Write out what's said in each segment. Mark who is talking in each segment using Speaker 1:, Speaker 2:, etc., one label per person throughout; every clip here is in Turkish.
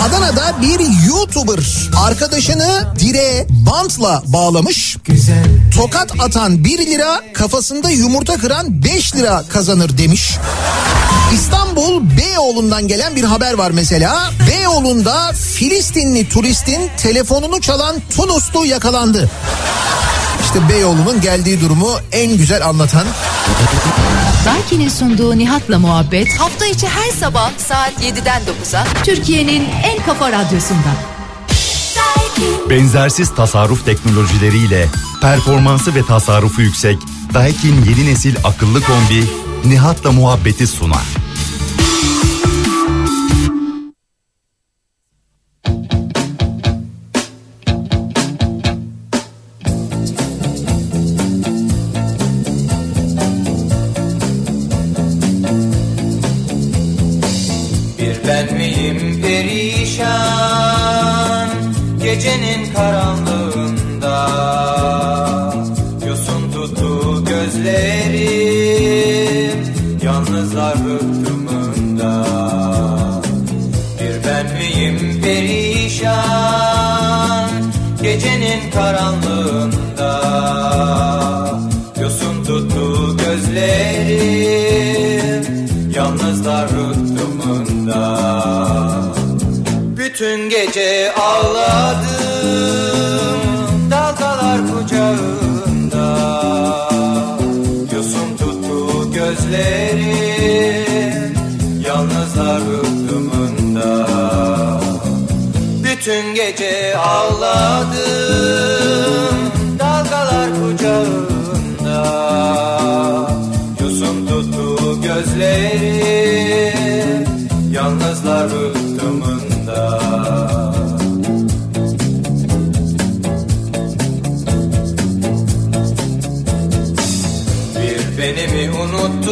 Speaker 1: Adana'da bir YouTuber arkadaşını direğe bantla bağlamış. Tokat atan 1 lira kafasında yumurta kıran 5 lira kazanır demiş. İstanbul Beyoğlu'ndan gelen bir haber var mesela. Beyoğlu'nda Filistinli turistin telefonunu çalan Tunuslu yakalandı. İşte Beyoğlu'nun geldiği durumu en güzel anlatan
Speaker 2: Daiki'nin sunduğu Nihat'la muhabbet
Speaker 3: Hafta içi her sabah saat 7'den 9'a
Speaker 2: Türkiye'nin en kafa radyosunda.
Speaker 4: Benzersiz tasarruf teknolojileriyle performansı ve tasarrufu yüksek Daikin yeni nesil akıllı kombi Nihat'la muhabbeti sunar.
Speaker 5: Miyim perişan Gecenin karanlığında. Yosun tuttu gözlerim Yalnızlar rıhtımında Bir ben miyim perişan Gecenin karanlığında? Yosun tuttu gözlerim Yalnızlar rıhtımında Bütün gece ağladım. Dalgalar kucağında. Yosun tuttu gözlerim Yalnızlar rıhtımında Bütün gece ağladım. Dalgalar kucağında. Yosun tuttu gözlerim Yalnızlar rıhtımında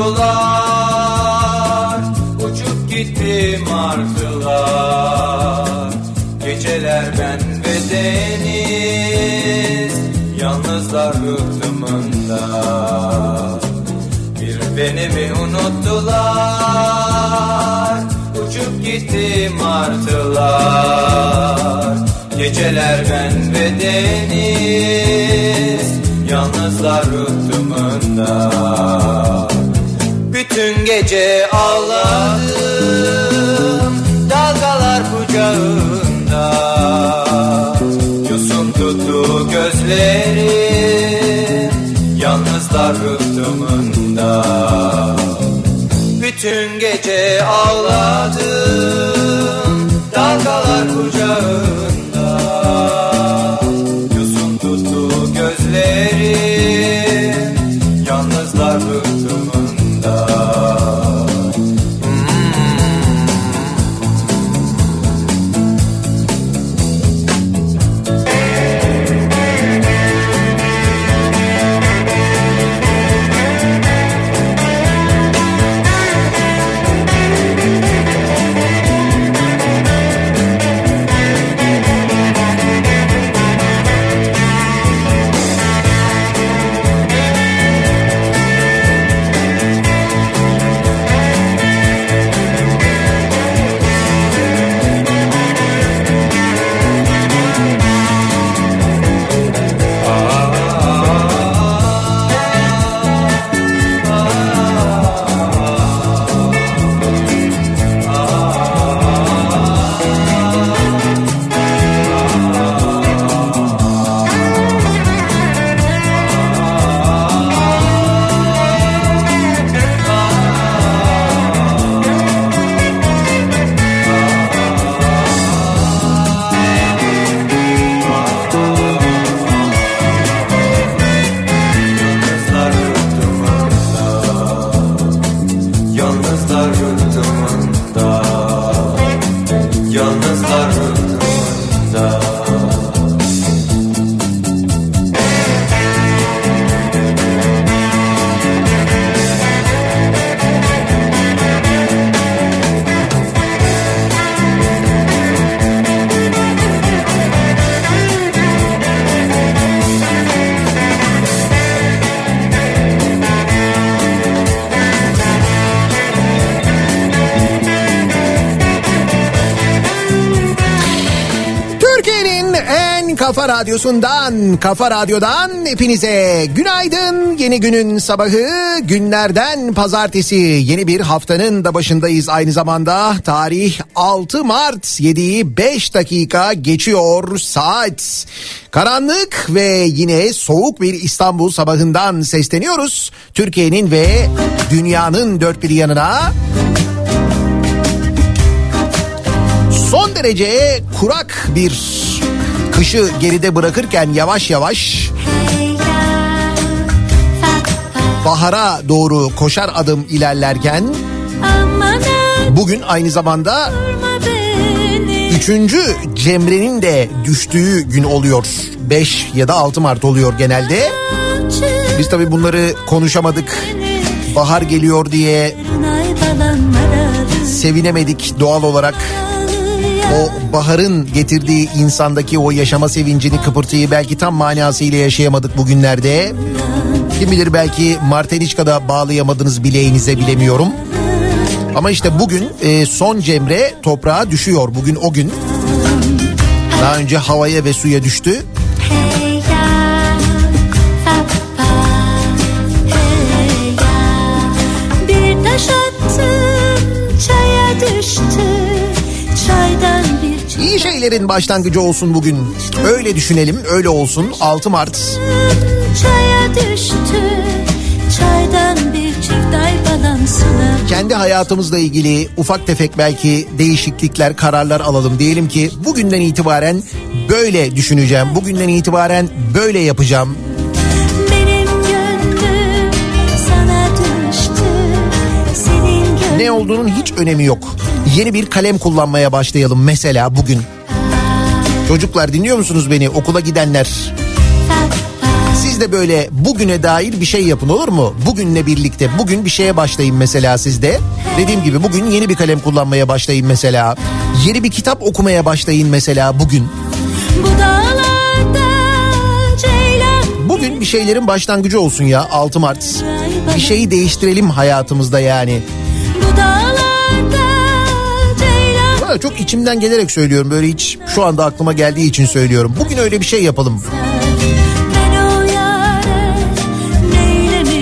Speaker 5: unuttular Uçup gitti martılar Geceler ben ve deniz Yalnızlar rıhtımında Bir beni mi unuttular Uçup gitti martılar Geceler ben ve deniz Yalnızlar rıhtımında Bütün gece ağladım Dalgalar kucağında. Yosun tuttu gözlerim Yalnızlar rıhtımında. Bütün gece ağladım
Speaker 1: Radyosu'ndan, Kafa Radyo'dan hepinize günaydın. Yeni günün sabahı günlerden pazartesi. Yeni bir haftanın da başındayız aynı zamanda. Tarih 6 Mart 7'yi 5 dakika geçiyor saat. Karanlık ve yine soğuk bir İstanbul sabahından sesleniyoruz. Türkiye'nin ve dünyanın dört bir yanına. Son derece kurak bir kışı geride bırakırken yavaş yavaş bahara doğru koşar adım ilerlerken bugün aynı zamanda üçüncü Cemre'nin de düştüğü gün oluyor. 5 ya da 6 Mart oluyor genelde. Biz tabii bunları konuşamadık. Bahar geliyor diye sevinemedik doğal olarak o baharın getirdiği insandaki o yaşama sevincini kıpırtıyı belki tam manasıyla yaşayamadık bugünlerde. Kim bilir belki Marteniçka'da bağlayamadınız bileğinize bilemiyorum. Ama işte bugün e, son cemre toprağa düşüyor. Bugün o gün. Daha önce havaya ve suya düştü. İyi şeylerin başlangıcı olsun bugün. Öyle düşünelim, öyle olsun. 6 Mart.
Speaker 6: çaya düştü çaydan bir
Speaker 1: Kendi hayatımızla ilgili ufak tefek belki değişiklikler, kararlar alalım. Diyelim ki bugünden itibaren böyle düşüneceğim. Bugünden itibaren böyle yapacağım.
Speaker 6: düştü
Speaker 1: Ne olduğunun hiç önemi yok. Yeni bir kalem kullanmaya başlayalım mesela bugün. Çocuklar dinliyor musunuz beni? Okula gidenler. Siz de böyle bugüne dair bir şey yapın olur mu? Bugünle birlikte bugün bir şeye başlayın mesela siz de. Dediğim gibi bugün yeni bir kalem kullanmaya başlayın mesela. Yeni bir kitap okumaya başlayın mesela bugün. Bugün bir şeylerin başlangıcı olsun ya 6 Mart. Bir şeyi değiştirelim hayatımızda yani.
Speaker 6: bu dağlarda
Speaker 1: Valla çok içimden gelerek söylüyorum böyle hiç şu anda aklıma geldiği için söylüyorum. Bugün öyle bir şey yapalım.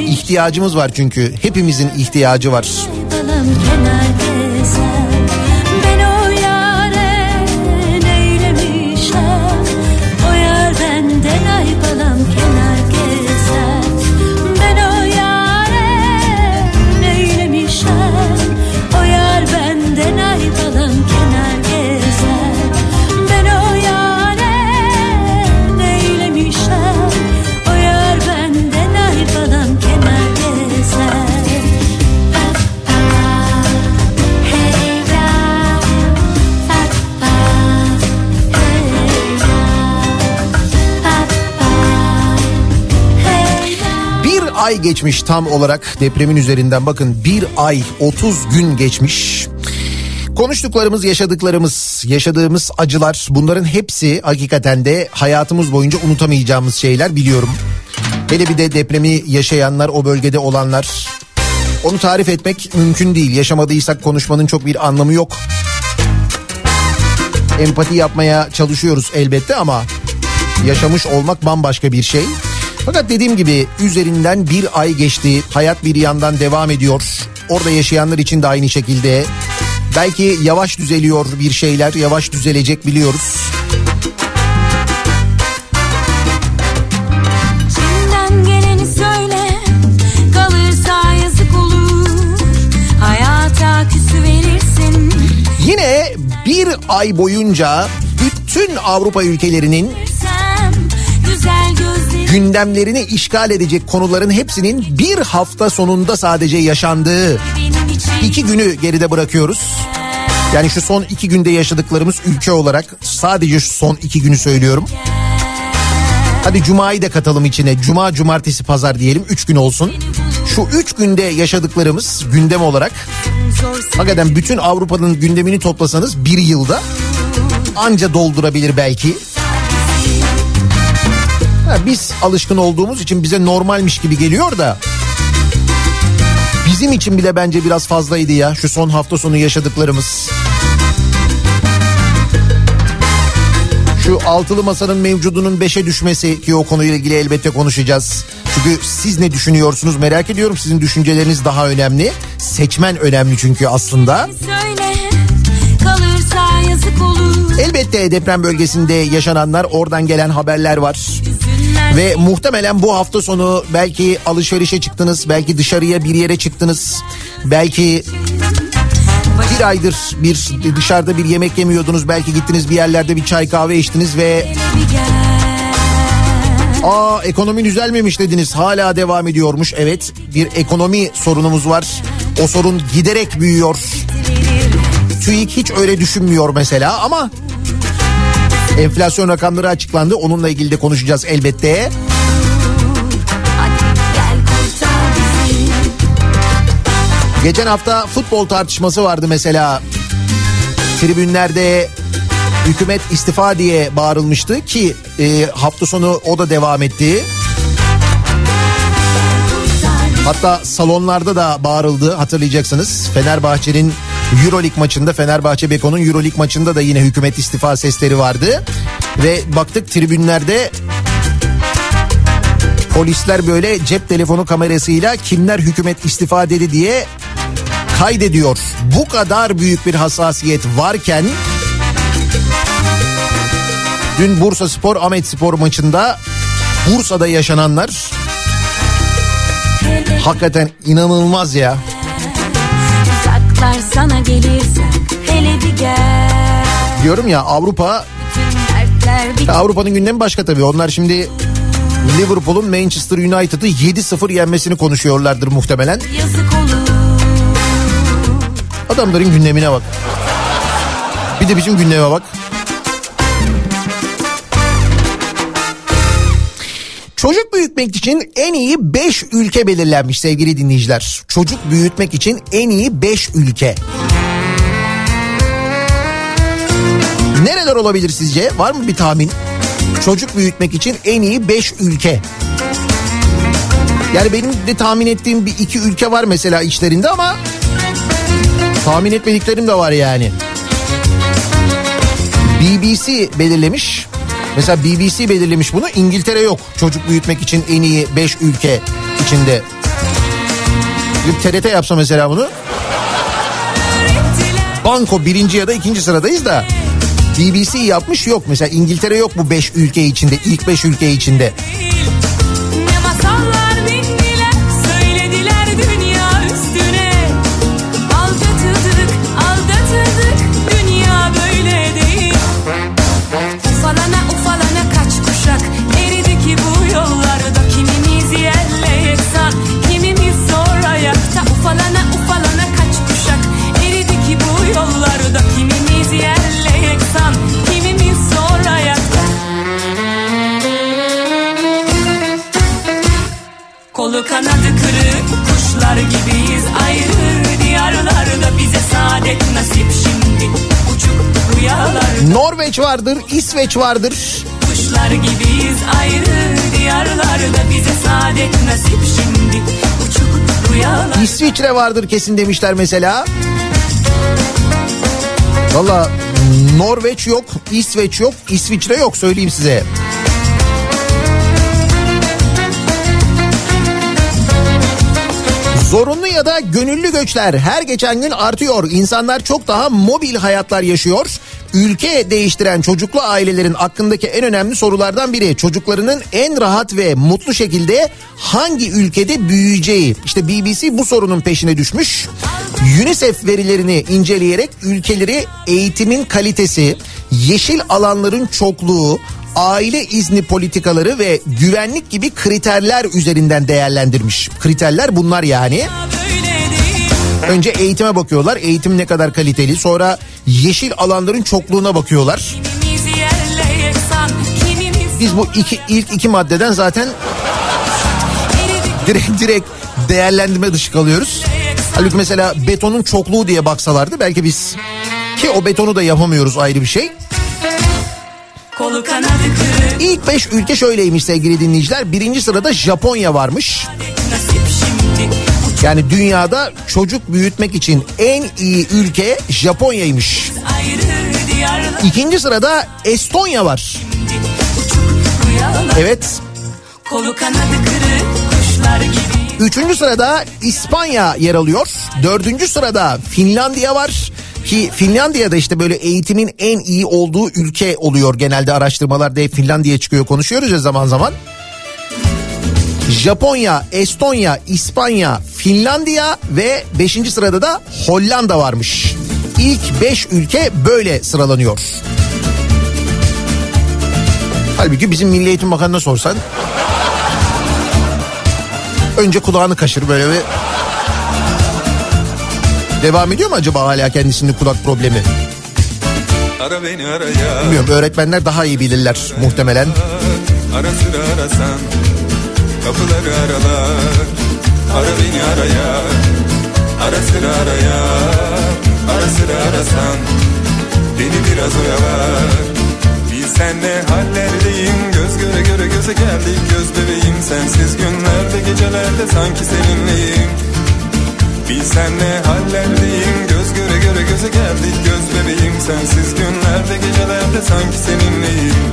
Speaker 1: İhtiyacımız var çünkü hepimizin ihtiyacı var.
Speaker 6: Kenar
Speaker 1: geçmiş tam olarak depremin üzerinden bakın bir ay 30 gün geçmiş. Konuştuklarımız, yaşadıklarımız, yaşadığımız acılar bunların hepsi hakikaten de hayatımız boyunca unutamayacağımız şeyler biliyorum. Hele bir de depremi yaşayanlar, o bölgede olanlar onu tarif etmek mümkün değil. Yaşamadıysak konuşmanın çok bir anlamı yok. Empati yapmaya çalışıyoruz elbette ama yaşamış olmak bambaşka bir şey. Fakat dediğim gibi üzerinden bir ay geçti. Hayat bir yandan devam ediyor. Orada yaşayanlar için de aynı şekilde. Belki yavaş düzeliyor bir şeyler, yavaş düzelecek biliyoruz.
Speaker 6: Söyle verirsin
Speaker 1: Yine bir ay boyunca bütün Avrupa ülkelerinin
Speaker 6: güzel gözlerin
Speaker 1: gündemlerini işgal edecek konuların hepsinin bir hafta sonunda sadece yaşandığı iki günü geride bırakıyoruz. Yani şu son iki günde yaşadıklarımız ülke olarak sadece şu son iki günü söylüyorum. Hadi Cuma'yı da katalım içine. Cuma, cumartesi, pazar diyelim. Üç gün olsun. Şu üç günde yaşadıklarımız gündem olarak hakikaten bütün Avrupa'nın gündemini toplasanız bir yılda anca doldurabilir belki. Ha, biz alışkın olduğumuz için bize normalmiş gibi geliyor da bizim için bile bence biraz fazlaydı ya şu son hafta sonu yaşadıklarımız. Şu altılı masanın mevcudunun beşe düşmesi ki o konuyla ilgili elbette konuşacağız. Çünkü siz ne düşünüyorsunuz merak ediyorum. Sizin düşünceleriniz daha önemli. Seçmen önemli çünkü aslında.
Speaker 7: Söyle
Speaker 1: Elbette deprem bölgesinde yaşananlar oradan gelen haberler var. Ve muhtemelen bu hafta sonu belki alışverişe çıktınız, belki dışarıya bir yere çıktınız. Belki bir aydır bir dışarıda bir yemek yemiyordunuz. Belki gittiniz bir yerlerde bir çay kahve içtiniz ve aa ekonomi düzelmemiş dediniz. Hala devam ediyormuş. Evet bir ekonomi sorunumuz var. O sorun giderek büyüyor. TÜİK hiç öyle düşünmüyor mesela ama enflasyon rakamları açıklandı. Onunla ilgili de konuşacağız elbette. Geçen hafta futbol tartışması vardı mesela. Tribünlerde hükümet istifa diye bağırılmıştı ki e, hafta sonu o da devam etti. Hatta salonlarda da bağırıldı hatırlayacaksınız. Fenerbahçe'nin Euroleague maçında Fenerbahçe Beko'nun Euroleague maçında da yine hükümet istifa sesleri vardı. Ve baktık tribünlerde polisler böyle cep telefonu kamerasıyla kimler hükümet istifa dedi diye kaydediyor. Bu kadar büyük bir hassasiyet varken dün Bursa Spor Ahmet Spor maçında Bursa'da yaşananlar hakikaten inanılmaz ya.
Speaker 7: Sana gelirsen hele bir gel
Speaker 1: Diyorum ya Avrupa Avrupa'nın gündemi başka tabii. Onlar şimdi Liverpool'un Manchester United'ı 7-0 yenmesini konuşuyorlardır muhtemelen. Adamların gündemine bak. Bir de bizim gündeme bak. Çocuk büyütmek için en iyi 5 ülke belirlenmiş sevgili dinleyiciler. Çocuk büyütmek için en iyi 5 ülke. Nereler olabilir sizce? Var mı bir tahmin? Çocuk büyütmek için en iyi 5 ülke. Yani benim de tahmin ettiğim bir iki ülke var mesela içlerinde ama tahmin etmediklerim de var yani. BBC belirlemiş. Mesela BBC belirlemiş bunu. İngiltere yok. Çocuk büyütmek için en iyi 5 ülke içinde. Bir TRT yapsa mesela bunu. Banko birinci ya da ikinci sıradayız da. BBC yapmış yok. Mesela İngiltere yok bu 5 ülke içinde. ilk 5 ülke içinde.
Speaker 7: Saadet nasip şimdi uçuk rüyalar
Speaker 1: Norveç vardır, İsveç vardır.
Speaker 7: kuşlar gibiyiz ayrı diyarlarda bize saadet nasip şimdi uçuk rüyalar
Speaker 1: İsviçre vardır kesin demişler mesela. Valla Norveç yok, İsveç yok, İsviçre yok söyleyeyim size. Zorunlu ya da gönüllü göçler her geçen gün artıyor. İnsanlar çok daha mobil hayatlar yaşıyor. Ülke değiştiren çocuklu ailelerin aklındaki en önemli sorulardan biri çocuklarının en rahat ve mutlu şekilde hangi ülkede büyüyeceği. İşte BBC bu sorunun peşine düşmüş. UNICEF verilerini inceleyerek ülkeleri eğitimin kalitesi, yeşil alanların çokluğu, aile izni politikaları ve güvenlik gibi kriterler üzerinden değerlendirmiş. Kriterler bunlar yani. Önce eğitime bakıyorlar. Eğitim ne kadar kaliteli. Sonra yeşil alanların çokluğuna bakıyorlar. Biz bu iki ilk iki maddeden zaten direkt direkt değerlendirme dışı kalıyoruz. Halbuki mesela betonun çokluğu diye baksalardı belki biz ki o betonu da yapamıyoruz ayrı bir şey.
Speaker 7: Kolu kanadı kırık
Speaker 1: İlk 5 ülke şöyleymiş sevgili dinleyiciler. Birinci sırada Japonya varmış. Yani dünyada çocuk büyütmek için en iyi ülke Japonya'ymış. İkinci sırada Estonya var. Evet.
Speaker 7: Kolu kanadı kırık kuşlar gibi
Speaker 1: Üçüncü sırada İspanya yer alıyor. Dördüncü sırada Finlandiya var. Ki Finlandiya'da işte böyle eğitimin en iyi olduğu ülke oluyor genelde araştırmalarda hep Finlandiya çıkıyor konuşuyoruz ya zaman zaman. Japonya, Estonya, İspanya, Finlandiya ve 5. sırada da Hollanda varmış. İlk 5 ülke böyle sıralanıyor. Halbuki bizim Milli Eğitim Bakanı'na sorsan önce kulağını kaşır böyle bir Devam ediyor mu acaba hala kendisinin kulak problemi?
Speaker 8: Ara beni araya
Speaker 1: Bilmiyorum öğretmenler daha iyi bilirler muhtemelen.
Speaker 8: Ara sıra arasan Kapıları aralar. Ara beni araya Ara sıra araya Ara sıra arasan Beni biraz oyalar. Bilsen ne hallerdeyim Göz göre göre göze geldik Göz bebeğim sensiz günlerde Gecelerde sanki seninleyim Bilsen ne hallerdeyim Göz göre göre göze geldik. Göz bebeğim sensiz günlerde Gecelerde sanki seninleyim.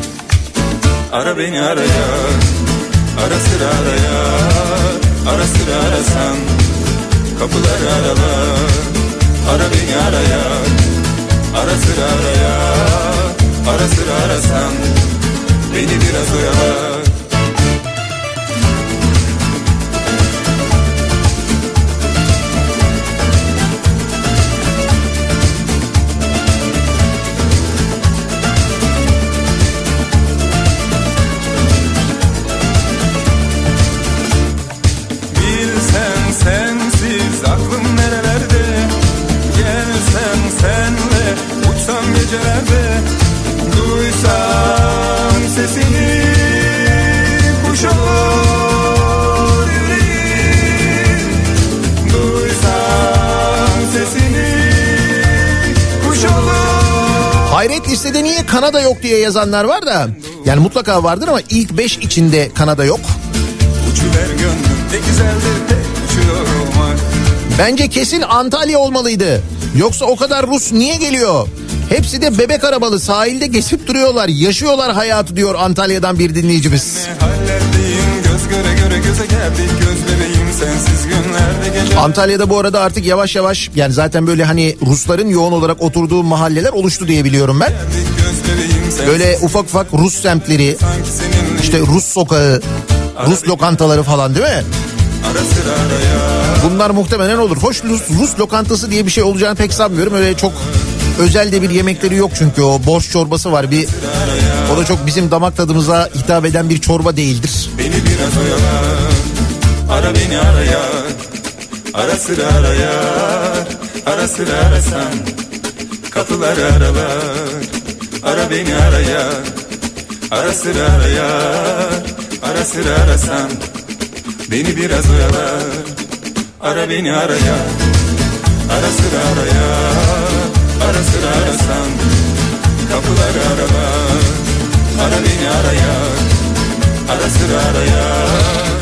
Speaker 8: Ara beni araya Ara sıra araya Ara sıra arasan. Kapıları aralar Ara beni araya Ara sıra araya Ara sıra arasan. Beni biraz oyalar gecelerde Duysam sesini kuş olur yüreğim Duysam sesini kuş olur
Speaker 1: Hayret listede niye Kanada yok diye yazanlar var da. Yani mutlaka vardır ama ilk 5 içinde Kanada yok.
Speaker 8: Uçuver gönlüm ne güzeldir pek uçuyor olmak
Speaker 1: Bence kesin Antalya olmalıydı. Yoksa o kadar Rus niye geliyor? Hepsi de bebek arabalı sahilde gezip duruyorlar. Yaşıyorlar hayatı diyor Antalya'dan bir dinleyicimiz. Antalya'da bu arada artık yavaş yavaş yani zaten böyle hani Rusların yoğun olarak oturduğu mahalleler oluştu diye biliyorum ben. Böyle ufak ufak Rus semtleri, işte Rus sokağı, Rus lokantaları falan değil mi? Bunlar muhtemelen olur. Hoş Rus, Rus lokantası diye bir şey olacağını pek sanmıyorum. Öyle çok özel de bir yemekleri yok çünkü o borş çorbası var. Bir. O da çok bizim damak tadımıza hitap eden bir çorba değildir.
Speaker 8: Beni biraz oyala Ara beni araya. Ara sıra araya Ara sıra arasan. Kapıları aralar Ara beni araya. Ara sıra araya Ara sıra arasan. Beni biraz oyala Ara beni araya. Ara sıra araya Ara sıra arasan Kapıları aralar Ara beni araya Ara sıra araya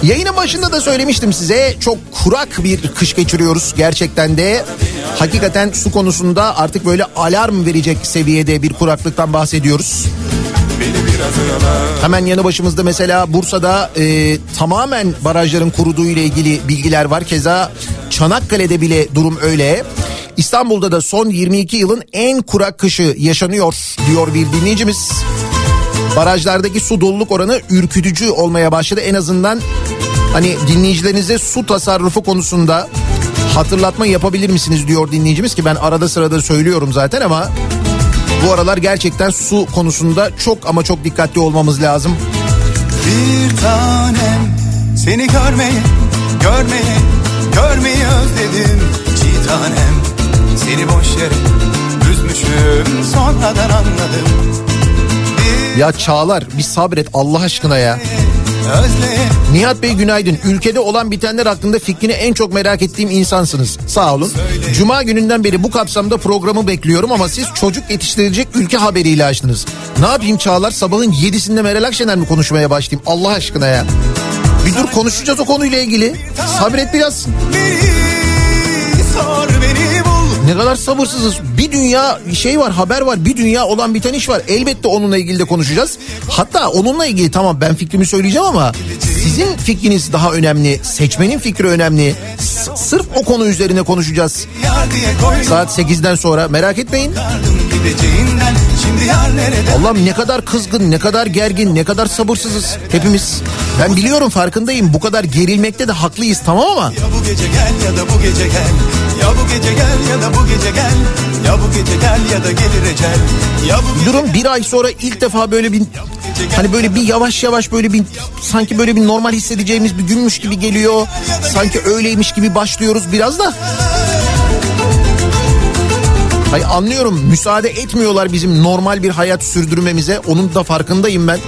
Speaker 1: Yayının başında da söylemiştim size çok kurak bir kış geçiriyoruz gerçekten de. Hakikaten su konusunda artık böyle alarm verecek seviyede bir kuraklıktan bahsediyoruz. Hemen yanı başımızda mesela Bursa'da e, tamamen barajların kuruduğu ile ilgili bilgiler var. Keza Çanakkale'de bile durum öyle. İstanbul'da da son 22 yılın en kurak kışı yaşanıyor diyor bir dinleyicimiz. Barajlardaki su doluluk oranı ürkütücü olmaya başladı. En azından hani dinleyicilerinize su tasarrufu konusunda hatırlatma yapabilir misiniz diyor dinleyicimiz ki ben arada sırada söylüyorum zaten ama bu aralar gerçekten su konusunda çok ama çok dikkatli olmamız lazım.
Speaker 9: Bir tanem seni görmeyi, görmeyi, görmeyi özledim. Çiğ tanem seni boş yere üzmüşüm sonradan anladım. Bir
Speaker 1: Ya Çağlar bir sabret Allah aşkına ya. Nihat Bey günaydın. Ülkede olan bitenler hakkında fikrini en çok merak ettiğim insansınız. Sağ olun. Cuma gününden beri bu kapsamda programı bekliyorum ama siz çocuk yetiştirecek ülke haberiyle açtınız. Ne yapayım Çağlar sabahın yedisinde Meral Akşener mi konuşmaya başlayayım Allah aşkına ya. Bir dur konuşacağız o konuyla ilgili. Sabret biraz.
Speaker 9: bul.
Speaker 1: Ne kadar sabırsızız. Bir dünya şey var haber var bir dünya olan biten iş var. Elbette onunla ilgili de konuşacağız. Hatta onunla ilgili tamam ben fikrimi söyleyeceğim ama sizin fikriniz daha önemli. Seçmenin fikri önemli. S- sırf o konu üzerine konuşacağız. Saat 8'den sonra merak etmeyin. Allah'ım ne kadar kızgın, ne kadar gergin, ne kadar sabırsızız hepimiz. Ben biliyorum farkındayım bu kadar gerilmekte de haklıyız tamam ama
Speaker 9: Ya bu gece gel ya da bu gece gel Ya bu gece gel ya da bu gece gel Ya bu gece gel ya da gelir ecel Ya bu
Speaker 1: durum bir ay sonra ilk defa böyle bir hani böyle bir yavaş yavaş böyle bir sanki böyle bir normal hissedeceğimiz bir günmüş gibi geliyor. Sanki öyleymiş gibi başlıyoruz biraz da. Hayır anlıyorum müsaade etmiyorlar bizim normal bir hayat sürdürmemize. Onun da farkındayım ben.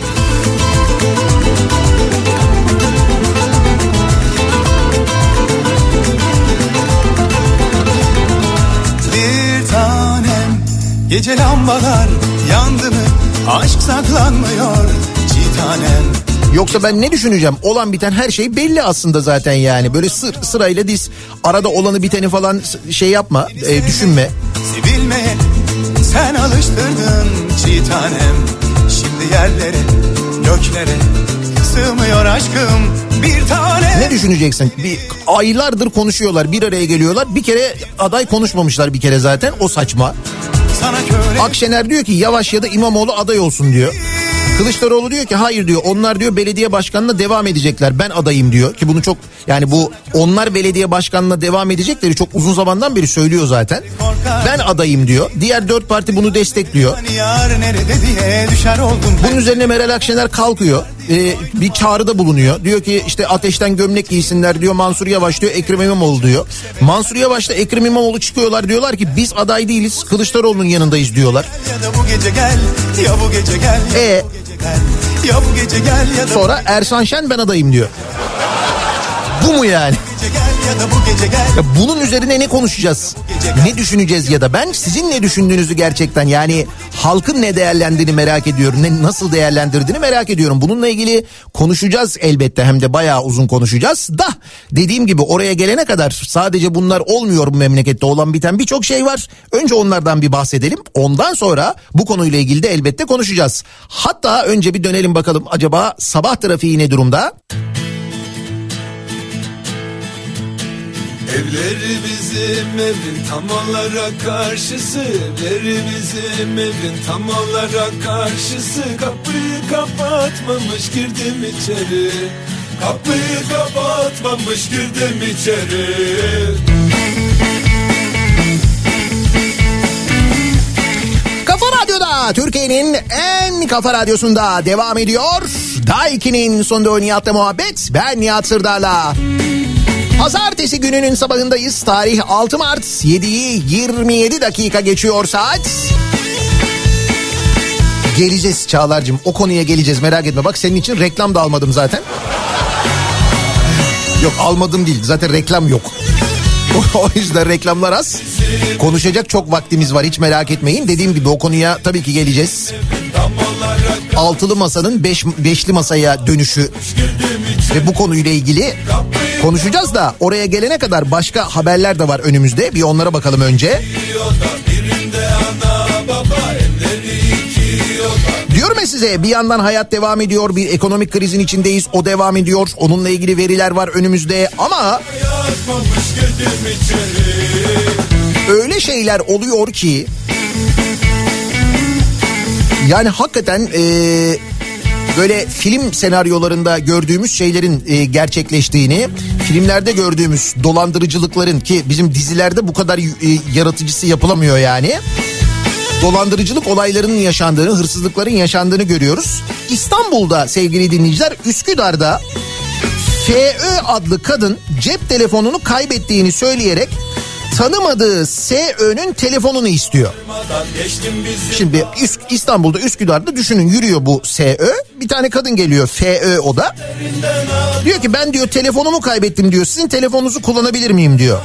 Speaker 9: Gece lambalar yandı mı Aşk saklanmıyor Çiğ tanem
Speaker 1: Yoksa ben ne düşüneceğim? Olan biten her şey belli aslında zaten yani. Böyle sır, sırayla diz. Arada olanı biteni falan şey yapma, e, düşünme.
Speaker 9: Sevilmeye sen alıştırdın çiğ tanem Şimdi yerlere göklere sığmıyor aşkım bir tanem
Speaker 1: Ne düşüneceksin? Bir aylardır konuşuyorlar, bir araya geliyorlar. Bir kere aday konuşmamışlar bir kere zaten. O saçma. Akşener diyor ki Yavaş ya da İmamoğlu aday olsun diyor. Kılıçdaroğlu diyor ki hayır diyor onlar diyor belediye başkanına devam edecekler ben adayım diyor ki bunu çok yani bu onlar belediye başkanına devam edecekleri çok uzun zamandan beri söylüyor zaten. Ben adayım diyor. Diğer dört parti bunu destekliyor.
Speaker 9: Hani.
Speaker 1: Bunun üzerine Meral Akşener kalkıyor. Ee, bir çağrıda bulunuyor. Diyor ki işte ateşten gömlek giysinler diyor. Mansur Yavaş diyor. Ekrem İmamoğlu diyor. Mansur Yavaş'la Ekrem İmamoğlu çıkıyorlar. Diyorlar ki biz aday değiliz. Kılıçdaroğlu'nun yanındayız diyorlar. E sonra Ersan Şen ben adayım diyor. Bu mu yani?
Speaker 9: Ya
Speaker 1: bunun üzerine ne konuşacağız? Ne düşüneceğiz ya da ben sizin ne düşündüğünüzü gerçekten yani halkın ne değerlendirdiğini merak ediyorum. Ne nasıl değerlendirdiğini merak ediyorum. Bununla ilgili konuşacağız elbette hem de bayağı uzun konuşacağız. Da dediğim gibi oraya gelene kadar sadece bunlar olmuyor bu memlekette olan biten birçok şey var. Önce onlardan bir bahsedelim. Ondan sonra bu konuyla ilgili de elbette konuşacağız. Hatta önce bir dönelim bakalım acaba sabah trafiği ne durumda?
Speaker 8: Evleri bizim evin tam olarak karşısı Evleri bizim evin tam olarak karşısı Kapıyı kapatmamış girdim içeri Kapıyı kapatmamış girdim içeri
Speaker 1: Kafa Radyo'da Türkiye'nin en kafa radyosunda devam ediyor. Daiki'nin sonunda Nihat'la muhabbet. Ben Nihat Sırdar'la. Pazartesi gününün sabahındayız. Tarih 6 Mart 7'yi 27 dakika geçiyor saat. Geleceğiz Çağlar'cığım o konuya geleceğiz merak etme. Bak senin için reklam da almadım zaten. Yok almadım değil zaten reklam yok. o yüzden reklamlar az. Konuşacak çok vaktimiz var hiç merak etmeyin. Dediğim gibi o konuya tabii ki geleceğiz. Altılı masanın beş, beşli masaya dönüşü ve bu konuyla ilgili konuşacağız da oraya gelene kadar başka haberler de var önümüzde. Bir onlara bakalım önce. Diyorum ya size bir yandan hayat devam ediyor bir ekonomik krizin içindeyiz o devam ediyor onunla ilgili veriler var önümüzde ama öyle şeyler oluyor ki yani hakikaten eee, böyle film senaryolarında gördüğümüz şeylerin e, gerçekleştiğini, filmlerde gördüğümüz dolandırıcılıkların ki bizim dizilerde bu kadar e, yaratıcısı yapılamıyor yani. Dolandırıcılık olaylarının yaşandığını, hırsızlıkların yaşandığını görüyoruz. İstanbul'da sevgili dinleyiciler Üsküdar'da FÖ adlı kadın cep telefonunu kaybettiğini söyleyerek tanımadığı SÖ'nün telefonunu istiyor. Şimdi İstanbul'da Üsküdar'da düşünün yürüyor bu SÖ. Bir tane kadın geliyor FÖ o da. Diyor ki ben diyor telefonumu kaybettim diyor. Sizin telefonunuzu kullanabilir miyim diyor.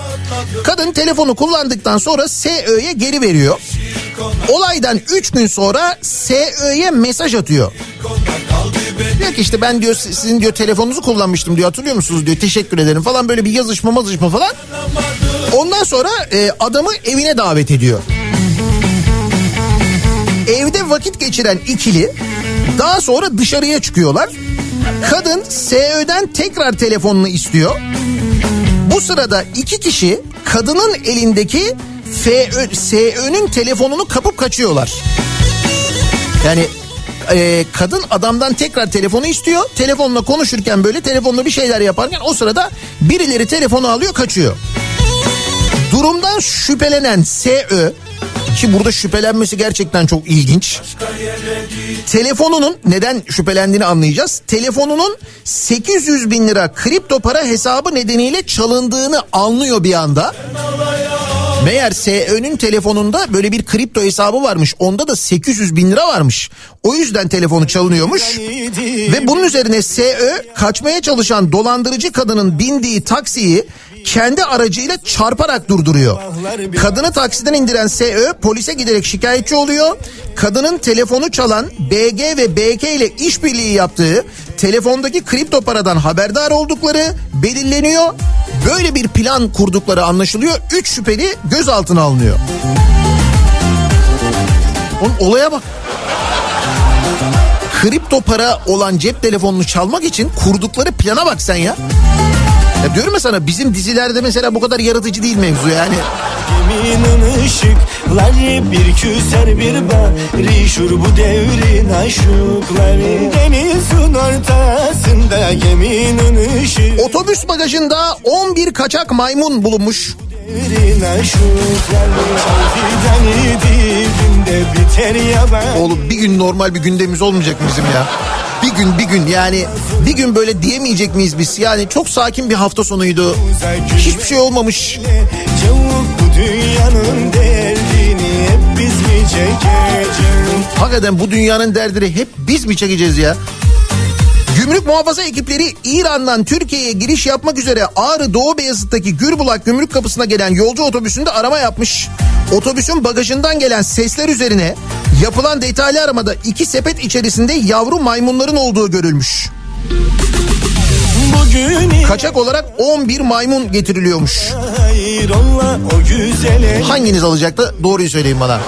Speaker 1: Kadın telefonu kullandıktan sonra SÖ'ye geri veriyor. Olaydan 3 gün sonra SÖ'ye mesaj atıyor. Diyor ki işte ben diyor sizin diyor telefonunuzu kullanmıştım diyor hatırlıyor musunuz diyor teşekkür ederim falan böyle bir yazışma mazışma falan. Ondan sonra e, adamı evine davet ediyor. Evde vakit geçiren ikili daha sonra dışarıya çıkıyorlar. Kadın SÖ'den tekrar telefonunu istiyor. Bu sırada iki kişi kadının elindeki FÖ, SÖ'nün telefonunu kapıp kaçıyorlar. Yani e, kadın adamdan tekrar telefonu istiyor. Telefonla konuşurken böyle telefonla bir şeyler yaparken o sırada birileri telefonu alıyor kaçıyor. Durumdan şüphelenen SÖ ki burada şüphelenmesi gerçekten çok ilginç. Telefonunun neden şüphelendiğini anlayacağız. Telefonunun 800 bin lira kripto para hesabı nedeniyle çalındığını anlıyor bir anda. Meğer SÖ'nün telefonunda böyle bir kripto hesabı varmış. Onda da 800 bin lira varmış. O yüzden telefonu çalınıyormuş. Ve bunun üzerine SÖ kaçmaya çalışan dolandırıcı kadının bindiği taksiyi kendi aracıyla çarparak durduruyor. Kadını taksiden indiren SÖ polise giderek şikayetçi oluyor. Kadının telefonu çalan BG ve BK ile işbirliği yaptığı telefondaki kripto paradan haberdar oldukları belirleniyor. Böyle bir plan kurdukları anlaşılıyor. Üç şüpheli gözaltına alınıyor. Oğlum olaya bak. Kripto para olan cep telefonunu çalmak için kurdukları plana bak sen ya. Ya diyorum ya sana bizim dizilerde mesela bu kadar yaratıcı değil mevzu yani.
Speaker 9: Geminin ışıkları bir küser bir barışur bu devrin aşıkları Denizin ortasında geminin ışık
Speaker 1: Otobüs bagajında 11 kaçak maymun bulunmuş. Oğlum bir gün normal bir gündemimiz olmayacak mı bizim ya? Bir gün bir gün yani bir gün böyle diyemeyecek miyiz biz? Yani çok sakin bir hafta sonuydu. Hiçbir şey olmamış.
Speaker 9: Çabuk bu dünyanın derdini hep biz mi çekeceğiz
Speaker 1: Hakikaten bu dünyanın derdini hep biz mi çekeceğiz ya? Gümrük muhafaza ekipleri İran'dan Türkiye'ye giriş yapmak üzere Ağrı Doğu Beyazıt'taki Gürbulak gümrük kapısına gelen yolcu otobüsünde arama yapmış. Otobüsün bagajından gelen sesler üzerine yapılan detaylı aramada iki sepet içerisinde yavru maymunların olduğu görülmüş. Kaçak olarak 11 maymun getiriliyormuş.
Speaker 9: hayır ola o güzele
Speaker 1: Hanginiz alacaktı? Doğruyu söyleyin bana.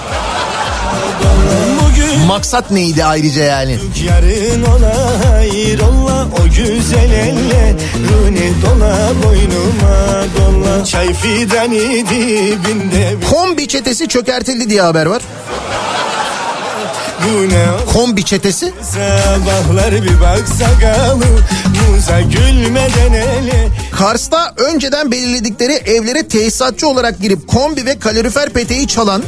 Speaker 1: Maksat neydi ayrıca yani?
Speaker 9: yarın ola hayır ola o güzel elle Rune dola boynuma dola Çay fidanı dibinde
Speaker 1: Kombi çetesi çökertildi diye haber var. Kombi çetesi?
Speaker 9: Sabahlar bir Muza gülmeden ele.
Speaker 1: Kars'ta önceden belirledikleri evlere tesisatçı olarak girip kombi ve kalorifer peteği çalan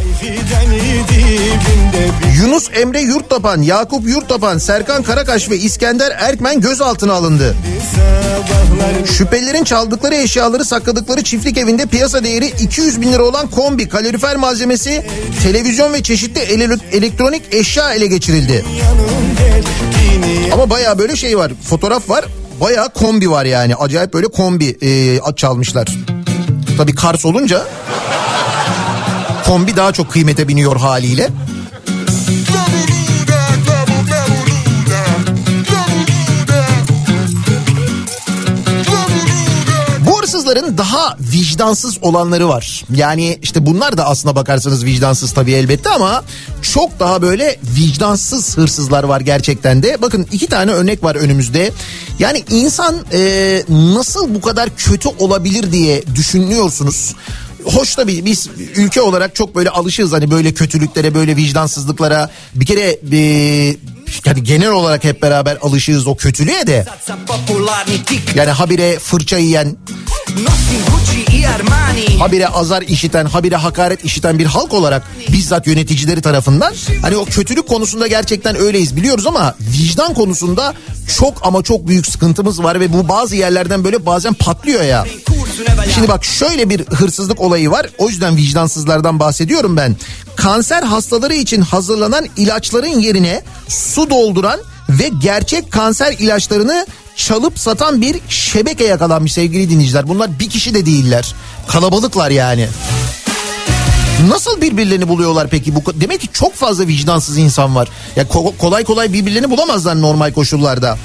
Speaker 1: Yunus Emre Yurttapan, Yakup Yurttapan, Serkan Karakaş ve İskender Erkmen gözaltına alındı. Şüphelilerin çaldıkları eşyaları sakladıkları çiftlik evinde piyasa değeri 200 bin lira olan kombi, kalorifer malzemesi, televizyon ve çeşitli ele- elektronik eşya ele geçirildi. Ama baya böyle şey var, fotoğraf var, baya kombi var yani. Acayip böyle kombi e, çalmışlar. Tabii Kars olunca kombi daha çok kıymete biniyor haliyle. Bu hırsızların daha vicdansız olanları var. Yani işte bunlar da aslına bakarsanız vicdansız tabii elbette ama çok daha böyle vicdansız hırsızlar var gerçekten de. Bakın iki tane örnek var önümüzde. Yani insan e, nasıl bu kadar kötü olabilir diye düşünüyorsunuz. Hoş tabii biz ülke olarak çok böyle alışığız hani böyle kötülüklere böyle vicdansızlıklara bir kere e, yani genel olarak hep beraber alışığız o kötülüğe de. Yani habire fırça yiyen, habire azar işiten, habire hakaret işiten bir halk olarak bizzat yöneticileri tarafından hani o kötülük konusunda gerçekten öyleyiz biliyoruz ama vicdan konusunda çok ama çok büyük sıkıntımız var ve bu bazı yerlerden böyle bazen patlıyor ya. Şimdi bak şöyle bir hırsızlık olayı var. O yüzden vicdansızlardan bahsediyorum ben. Kanser hastaları için hazırlanan ilaçların yerine su dolduran ve gerçek kanser ilaçlarını çalıp satan bir şebeke yakalanmış sevgili dinleyiciler. Bunlar bir kişi de değiller. Kalabalıklar yani. Nasıl birbirlerini buluyorlar peki? Bu demek ki çok fazla vicdansız insan var. Ya ko- kolay kolay birbirlerini bulamazlar normal koşullarda.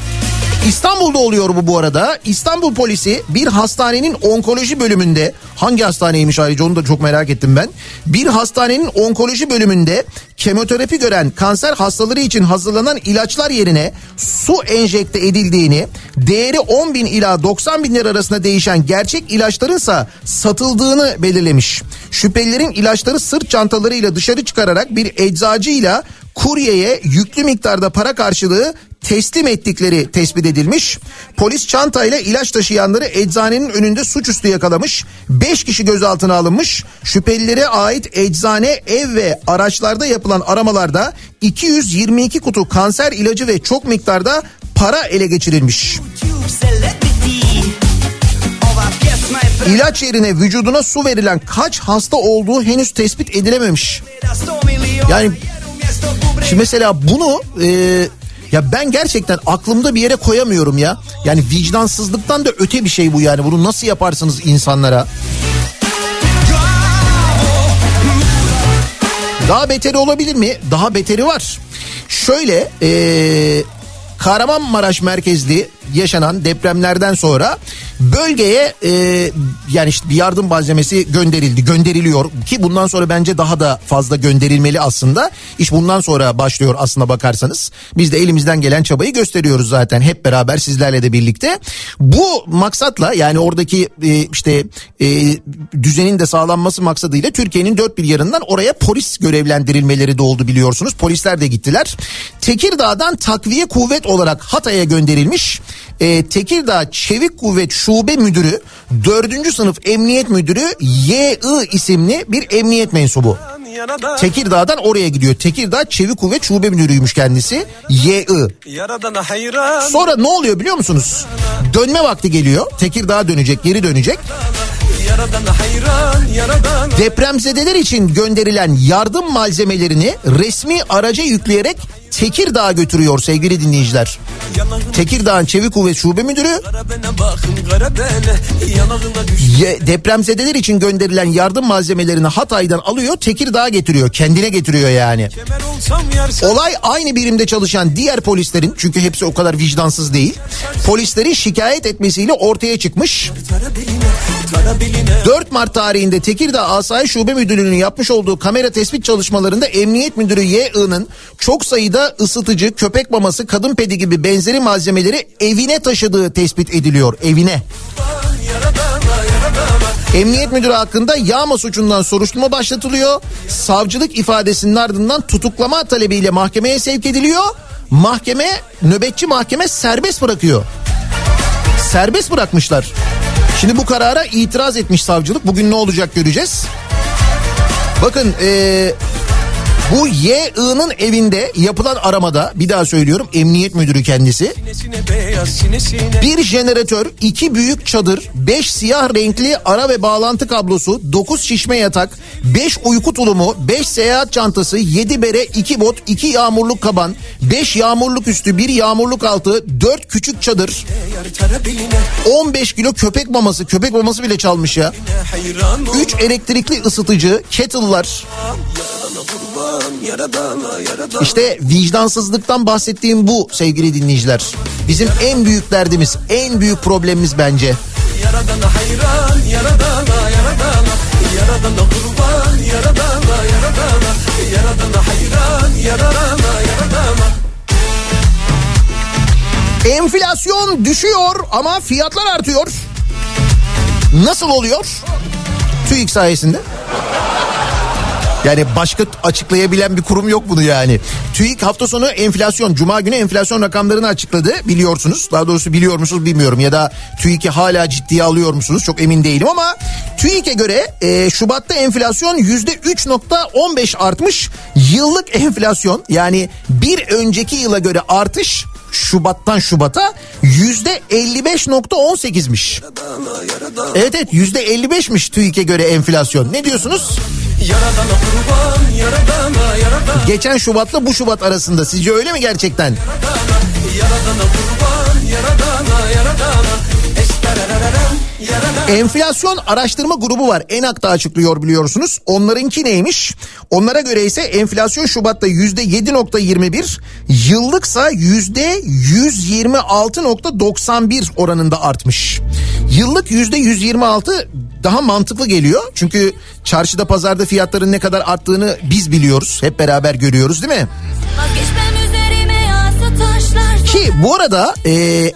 Speaker 1: İstanbul'da oluyor bu bu arada. İstanbul polisi bir hastanenin onkoloji bölümünde hangi hastaneymiş ayrıca onu da çok merak ettim ben. Bir hastanenin onkoloji bölümünde kemoterapi gören kanser hastaları için hazırlanan ilaçlar yerine su enjekte edildiğini, değeri 10 bin ila 90 bin lira arasında değişen gerçek ilaçlarınsa satıldığını belirlemiş. Şüphelilerin ilaçları sırt çantalarıyla dışarı çıkararak bir eczacıyla kuryeye yüklü miktarda para karşılığı teslim ettikleri tespit edilmiş. Polis çantayla ilaç taşıyanları eczanenin önünde suçüstü yakalamış. 5 kişi gözaltına alınmış. Şüphelilere ait eczane, ev ve araçlarda yapılan aramalarda 222 kutu kanser ilacı ve çok miktarda para ele geçirilmiş. İlaç yerine vücuduna su verilen kaç hasta olduğu henüz tespit edilememiş. Yani şimdi mesela bunu e, ya ben gerçekten aklımda bir yere koyamıyorum ya. Yani vicdansızlıktan da öte bir şey bu yani. Bunu nasıl yaparsınız insanlara? Daha beteri olabilir mi? Daha beteri var. Şöyle ee, Kahramanmaraş merkezli yaşanan depremlerden sonra bölgeye e, yani işte bir yardım malzemesi gönderildi gönderiliyor ki bundan sonra bence daha da fazla gönderilmeli aslında. İş bundan sonra başlıyor aslına bakarsanız. Biz de elimizden gelen çabayı gösteriyoruz zaten hep beraber sizlerle de birlikte. Bu maksatla yani oradaki e, işte e, düzenin de sağlanması maksadıyla Türkiye'nin dört bir yanından oraya polis görevlendirilmeleri de oldu biliyorsunuz. Polisler de gittiler. Tekirdağ'dan takviye kuvvet olarak Hatay'a gönderilmiş e, Tekirdağ Çevik Kuvvet Şube Müdürü 4. sınıf emniyet müdürü Y.I. isimli bir emniyet mensubu. Tekirdağ'dan oraya gidiyor. Tekirdağ Çevik Kuvvet Şube Müdürüymüş kendisi. Y.I. Sonra ne oluyor biliyor musunuz? Dönme vakti geliyor. Tekirdağ'a dönecek, geri dönecek. Depremzedeler için gönderilen yardım malzemelerini resmi araca yükleyerek Tekirdağ'a götürüyor sevgili dinleyiciler. Tekirdağ'ın Çevik Kuvvet Şube Müdürü ye- depremzedeler için gönderilen yardım malzemelerini Hatay'dan alıyor Tekirdağ'a getiriyor kendine getiriyor yani. Olay aynı birimde çalışan diğer polislerin çünkü hepsi o kadar vicdansız değil. Polislerin şikayet etmesiyle ortaya çıkmış. 4 Mart tarihinde Tekirdağ Asayiş Şube Müdürlüğü'nün yapmış olduğu kamera tespit çalışmalarında Emniyet Müdürü Y.I.'nın çok sayıda ısıtıcı, köpek maması, kadın pedi gibi benzeri malzemeleri evine taşıdığı tespit ediliyor. Evine. Emniyet müdürü hakkında yağma suçundan soruşturma başlatılıyor. Savcılık ifadesinin ardından tutuklama talebiyle mahkemeye sevk ediliyor. Mahkeme, nöbetçi mahkeme serbest bırakıyor. Serbest bırakmışlar. Şimdi bu karara itiraz etmiş savcılık. Bugün ne olacak göreceğiz. Bakın eee bu Y.I.'nın evinde yapılan aramada bir daha söylüyorum emniyet müdürü kendisi. Bir jeneratör, iki büyük çadır, beş siyah renkli ara ve bağlantı kablosu, dokuz şişme yatak, beş uyku tulumu, beş seyahat çantası, yedi bere, iki bot, iki yağmurluk kaban, beş yağmurluk üstü, bir yağmurluk altı, dört küçük çadır, 15 kilo köpek maması, köpek maması bile çalmış ya. Üç elektrikli ısıtıcı, kettle'lar, işte vicdansızlıktan bahsettiğim bu sevgili dinleyiciler. Bizim en büyük derdimiz, en büyük problemimiz bence.
Speaker 10: Yaradana hayran, yaradana, yaradana, yaradana kurban, yaradana, yaradana, yaradana hayran, yaradana, yaradana.
Speaker 1: Enflasyon düşüyor ama fiyatlar artıyor. Nasıl oluyor? TÜİK sayesinde. Yani başka açıklayabilen bir kurum yok bunu yani. TÜİK hafta sonu enflasyon, cuma günü enflasyon rakamlarını açıkladı biliyorsunuz. Daha doğrusu biliyor musunuz bilmiyorum ya da TÜİK'i hala ciddiye alıyor musunuz çok emin değilim ama TÜİK'e göre e, Şubat'ta enflasyon %3.15 artmış. Yıllık enflasyon yani bir önceki yıla göre artış Şubat'tan Şubat'a yüzde 55.18'miş. Evet evet yüzde 55'miş TÜİK'e göre enflasyon. Ne diyorsunuz?
Speaker 10: Yaradana kurban, yaradana, yaradana,
Speaker 1: Geçen Şubat'la bu Şubat arasında sizce öyle mi gerçekten?
Speaker 10: yaradana kurban, yaradana, yaradana. Estararararam, yaradana.
Speaker 1: Enflasyon araştırma grubu var. Enak'ta açıklıyor biliyorsunuz. Onlarınki neymiş? Onlara göre ise enflasyon Şubat'ta yüzde 7.21, yıllıksa yüzde 126.91 oranında artmış. Yıllık yüzde 126 daha mantıklı geliyor. Çünkü çarşıda pazarda fiyatların ne kadar arttığını biz biliyoruz. Hep beraber görüyoruz değil mi? Ki bu arada e,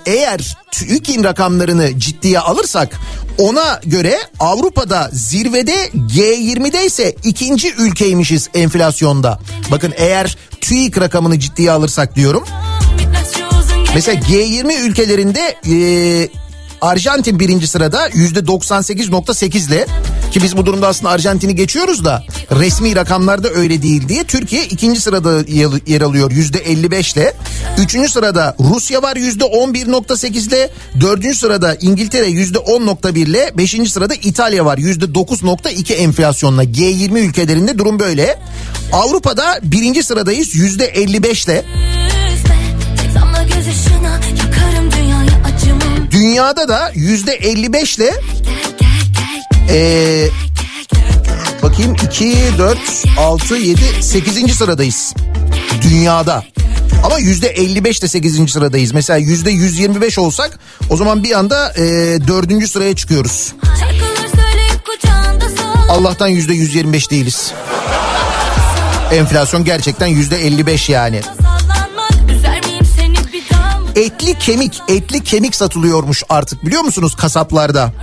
Speaker 1: eğer TÜİK'in rakamlarını ciddiye alırsak ona göre Avrupa'da zirvede G20'de ise ikinci ülkeymişiz enflasyonda. Bakın eğer TÜİK rakamını ciddiye alırsak diyorum. Mesela G20 ülkelerinde e, Arjantin birinci sırada yüzde 98.8 ile ki biz bu durumda aslında Arjantin'i geçiyoruz da resmi rakamlarda öyle değil diye Türkiye ikinci sırada yer- alıyor yüzde 55 ile. Üçüncü sırada Rusya var yüzde 11.8 ile. Dördüncü sırada İngiltere yüzde 10.1 ile. Beşinci sırada İtalya var yüzde 9.2 enflasyonla. G20 ülkelerinde durum böyle. Avrupa'da birinci sıradayız yüzde 55 ile. Dünyada da yüzde 55 ile Ee, bakayım 2, 4, 6, 7, 8. sıradayız. Dünyada. Ama yüzde 55 de 8. sıradayız. Mesela yüzde 125 olsak o zaman bir anda e, 4. sıraya çıkıyoruz. Allah'tan yüzde 125 değiliz. Enflasyon gerçekten yüzde 55 yani. Etli kemik, etli kemik satılıyormuş artık biliyor musunuz kasaplarda?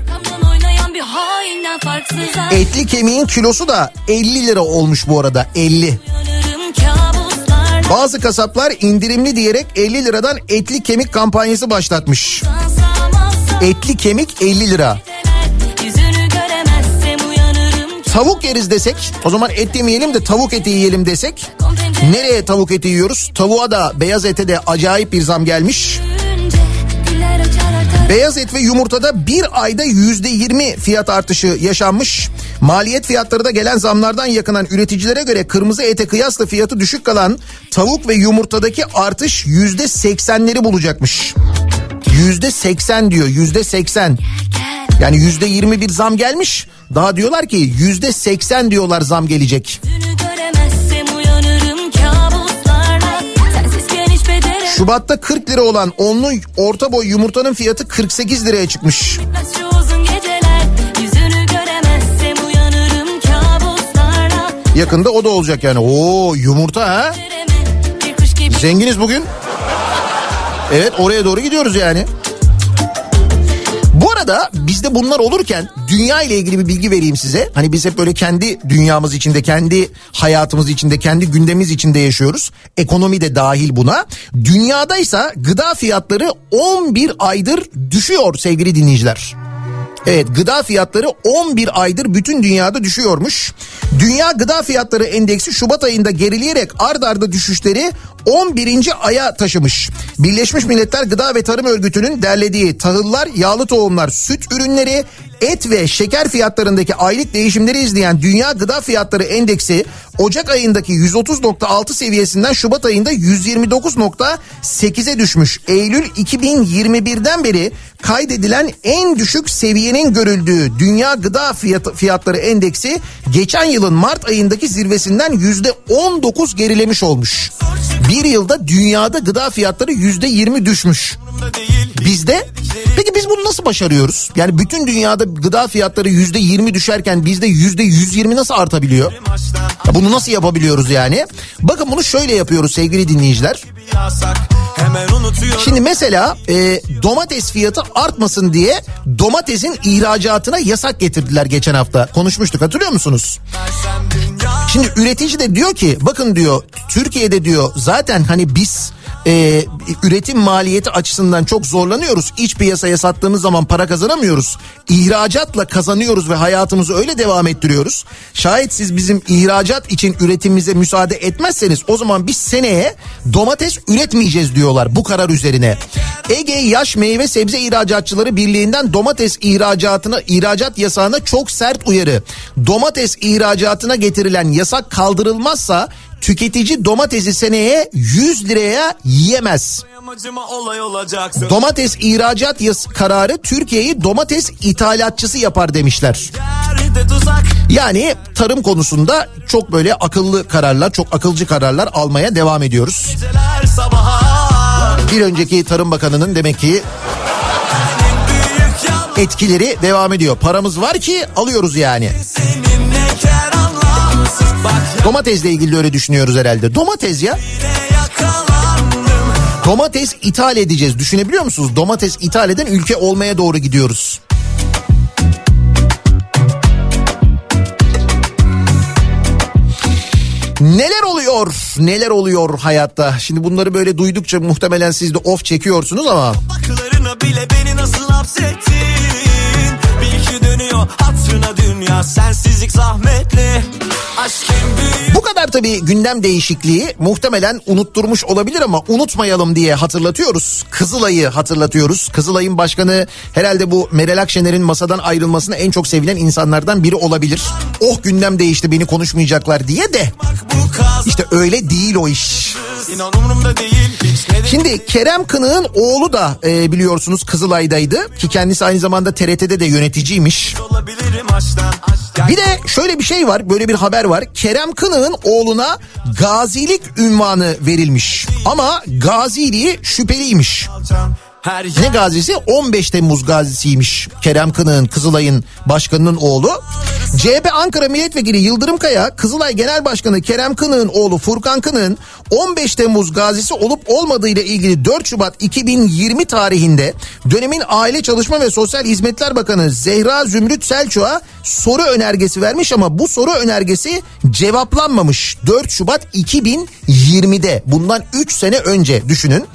Speaker 1: Etli kemiğin kilosu da 50 lira olmuş bu arada 50.
Speaker 7: Yanarım kabuslar
Speaker 1: Bazı kasaplar indirimli diyerek 50 liradan etli kemik kampanyası başlatmış. Etli kemik 50 lira. Tavuk yeriz desek o zaman et yemeyelim de tavuk eti yiyelim desek nereye tavuk eti yiyoruz? Tavuğa da beyaz ete de acayip bir zam gelmiş. Beyaz et ve yumurtada bir ayda yüzde yirmi fiyat artışı yaşanmış. Maliyet fiyatları da gelen zamlardan yakınan üreticilere göre kırmızı ete kıyasla fiyatı düşük kalan tavuk ve yumurtadaki artış yüzde seksenleri bulacakmış. Yüzde seksen diyor yüzde seksen. Yani yüzde yirmi bir zam gelmiş. Daha diyorlar ki yüzde seksen diyorlar zam gelecek. Şubatta 40 lira olan onlu orta boy yumurtanın fiyatı 48 liraya çıkmış. Yakında o da olacak yani. Oo yumurta ha? Zenginiz bugün. Evet oraya doğru gidiyoruz yani. Arada bizde bunlar olurken dünya ile ilgili bir bilgi vereyim size. Hani biz hep böyle kendi dünyamız içinde, kendi hayatımız içinde, kendi gündemimiz içinde yaşıyoruz. Ekonomi de dahil buna. Dünyadaysa gıda fiyatları 11 aydır düşüyor sevgili dinleyiciler. Evet gıda fiyatları 11 aydır bütün dünyada düşüyormuş. Dünya Gıda Fiyatları Endeksi Şubat ayında gerileyerek ard arda düşüşleri 11. aya taşımış. Birleşmiş Milletler Gıda ve Tarım Örgütü'nün derlediği tahıllar, yağlı tohumlar, süt ürünleri, et ve şeker fiyatlarındaki aylık değişimleri izleyen Dünya Gıda Fiyatları Endeksi Ocak ayındaki 130.6 seviyesinden Şubat ayında 129.8'e düşmüş. Eylül 2021'den beri kaydedilen en düşük seviyenin görüldüğü Dünya Gıda Fiyat- Fiyatları Endeksi geçen yılın Mart ayındaki zirvesinden %19 gerilemiş olmuş. Bir yılda dünyada gıda fiyatları %20 düşmüş. Bizde peki biz nasıl başarıyoruz? Yani bütün dünyada gıda fiyatları yüzde yirmi düşerken bizde yüzde yüz yirmi nasıl artabiliyor? Ya bunu nasıl yapabiliyoruz yani? Bakın bunu şöyle yapıyoruz sevgili dinleyiciler. Şimdi mesela e, domates fiyatı artmasın diye domatesin ihracatına yasak getirdiler geçen hafta. Konuşmuştuk hatırlıyor musunuz? Şimdi üretici de diyor ki bakın diyor Türkiye'de diyor zaten hani biz e, üretim maliyeti açısından çok zorlanıyoruz. İç piyasaya sattığımız zaman para kazanamıyoruz. İhracatla kazanıyoruz ve hayatımızı öyle devam ettiriyoruz. Şayet siz bizim ihracat için üretimimize müsaade etmezseniz o zaman biz seneye domates üretmeyeceğiz diyorlar bu karar üzerine. Ege Yaş Meyve Sebze İhracatçıları Birliği'nden domates ihracatına ihracat yasağına çok sert uyarı. Domates ihracatına getirilen yasak kaldırılmazsa tüketici domatesi seneye 100 liraya yiyemez. Domates ihracat yas kararı Türkiye'yi domates ithalatçısı yapar demişler. Yani tarım konusunda çok böyle akıllı kararlar, çok akılcı kararlar almaya devam ediyoruz. Bir önceki Tarım Bakanı'nın demek ki etkileri devam ediyor. Paramız var ki alıyoruz yani.
Speaker 10: seninle
Speaker 1: Domatesle ilgili öyle düşünüyoruz herhalde. Domates ya. Domates ithal edeceğiz. Düşünebiliyor musunuz? Domates ithal eden ülke olmaya doğru gidiyoruz. Neler oluyor? Neler oluyor hayatta? Şimdi bunları böyle duydukça muhtemelen siz de of çekiyorsunuz ama
Speaker 10: Baklarına bile beni nasıl hapsettin dönüyor hatırına dünya Sensizlik zahmetli
Speaker 1: Bu kadar tabii gündem değişikliği muhtemelen unutturmuş olabilir ama unutmayalım diye hatırlatıyoruz. Kızılay'ı hatırlatıyoruz. Kızılay'ın başkanı herhalde bu Meral Akşener'in masadan ayrılmasına en çok sevilen insanlardan biri olabilir. Oh gündem değişti beni konuşmayacaklar diye de işte öyle değil o iş.
Speaker 10: İnan umurumda değil hiç ne de
Speaker 1: Şimdi Kerem Kınık'ın oğlu da e, biliyorsunuz Kızılay'daydı ki kendisi aynı zamanda TRT'de de yöneticiymiş. Bir de şöyle bir şey var böyle bir haber var. Kerem Kınık'ın oğluna gazilik ünvanı verilmiş. Ama gaziliği şüpheliymiş.
Speaker 10: Her
Speaker 1: Ne gazisi? 15 Temmuz gazisiymiş. Kerem Kınık'ın Kızılay'ın başkanının oğlu. CHP Ankara Milletvekili Yıldırım Kaya, Kızılay Genel Başkanı Kerem Kınık'ın oğlu Furkan Kınık'ın 15 Temmuz gazisi olup olmadığı ile ilgili 4 Şubat 2020 tarihinde dönemin Aile Çalışma ve Sosyal Hizmetler Bakanı Zehra Zümrüt Selçuk'a soru önergesi vermiş ama bu soru önergesi cevaplanmamış. 4 Şubat 2020'de bundan 3 sene önce düşünün.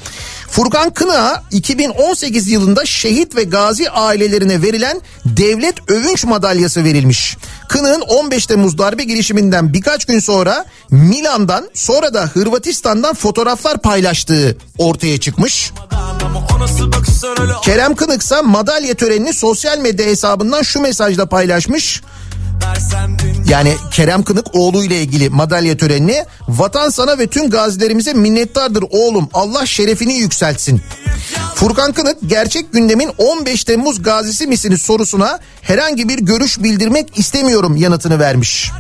Speaker 1: Furkan Kınık'a 2018 yılında şehit ve gazi ailelerine verilen devlet övünç madalyası verilmiş. Kınık'ın 15 Temmuz darbe girişiminden birkaç gün sonra Milan'dan sonra da Hırvatistan'dan fotoğraflar paylaştığı ortaya çıkmış. Kerem Kınık ise madalya törenini sosyal medya hesabından şu mesajla paylaşmış. Yani Kerem Kınık oğluyla ilgili madalya törenini vatan sana ve tüm gazilerimize minnettardır oğlum Allah şerefini yükseltsin. Furkan Kınık gerçek gündemin 15 Temmuz gazisi misiniz sorusuna herhangi bir görüş bildirmek istemiyorum yanıtını vermiş.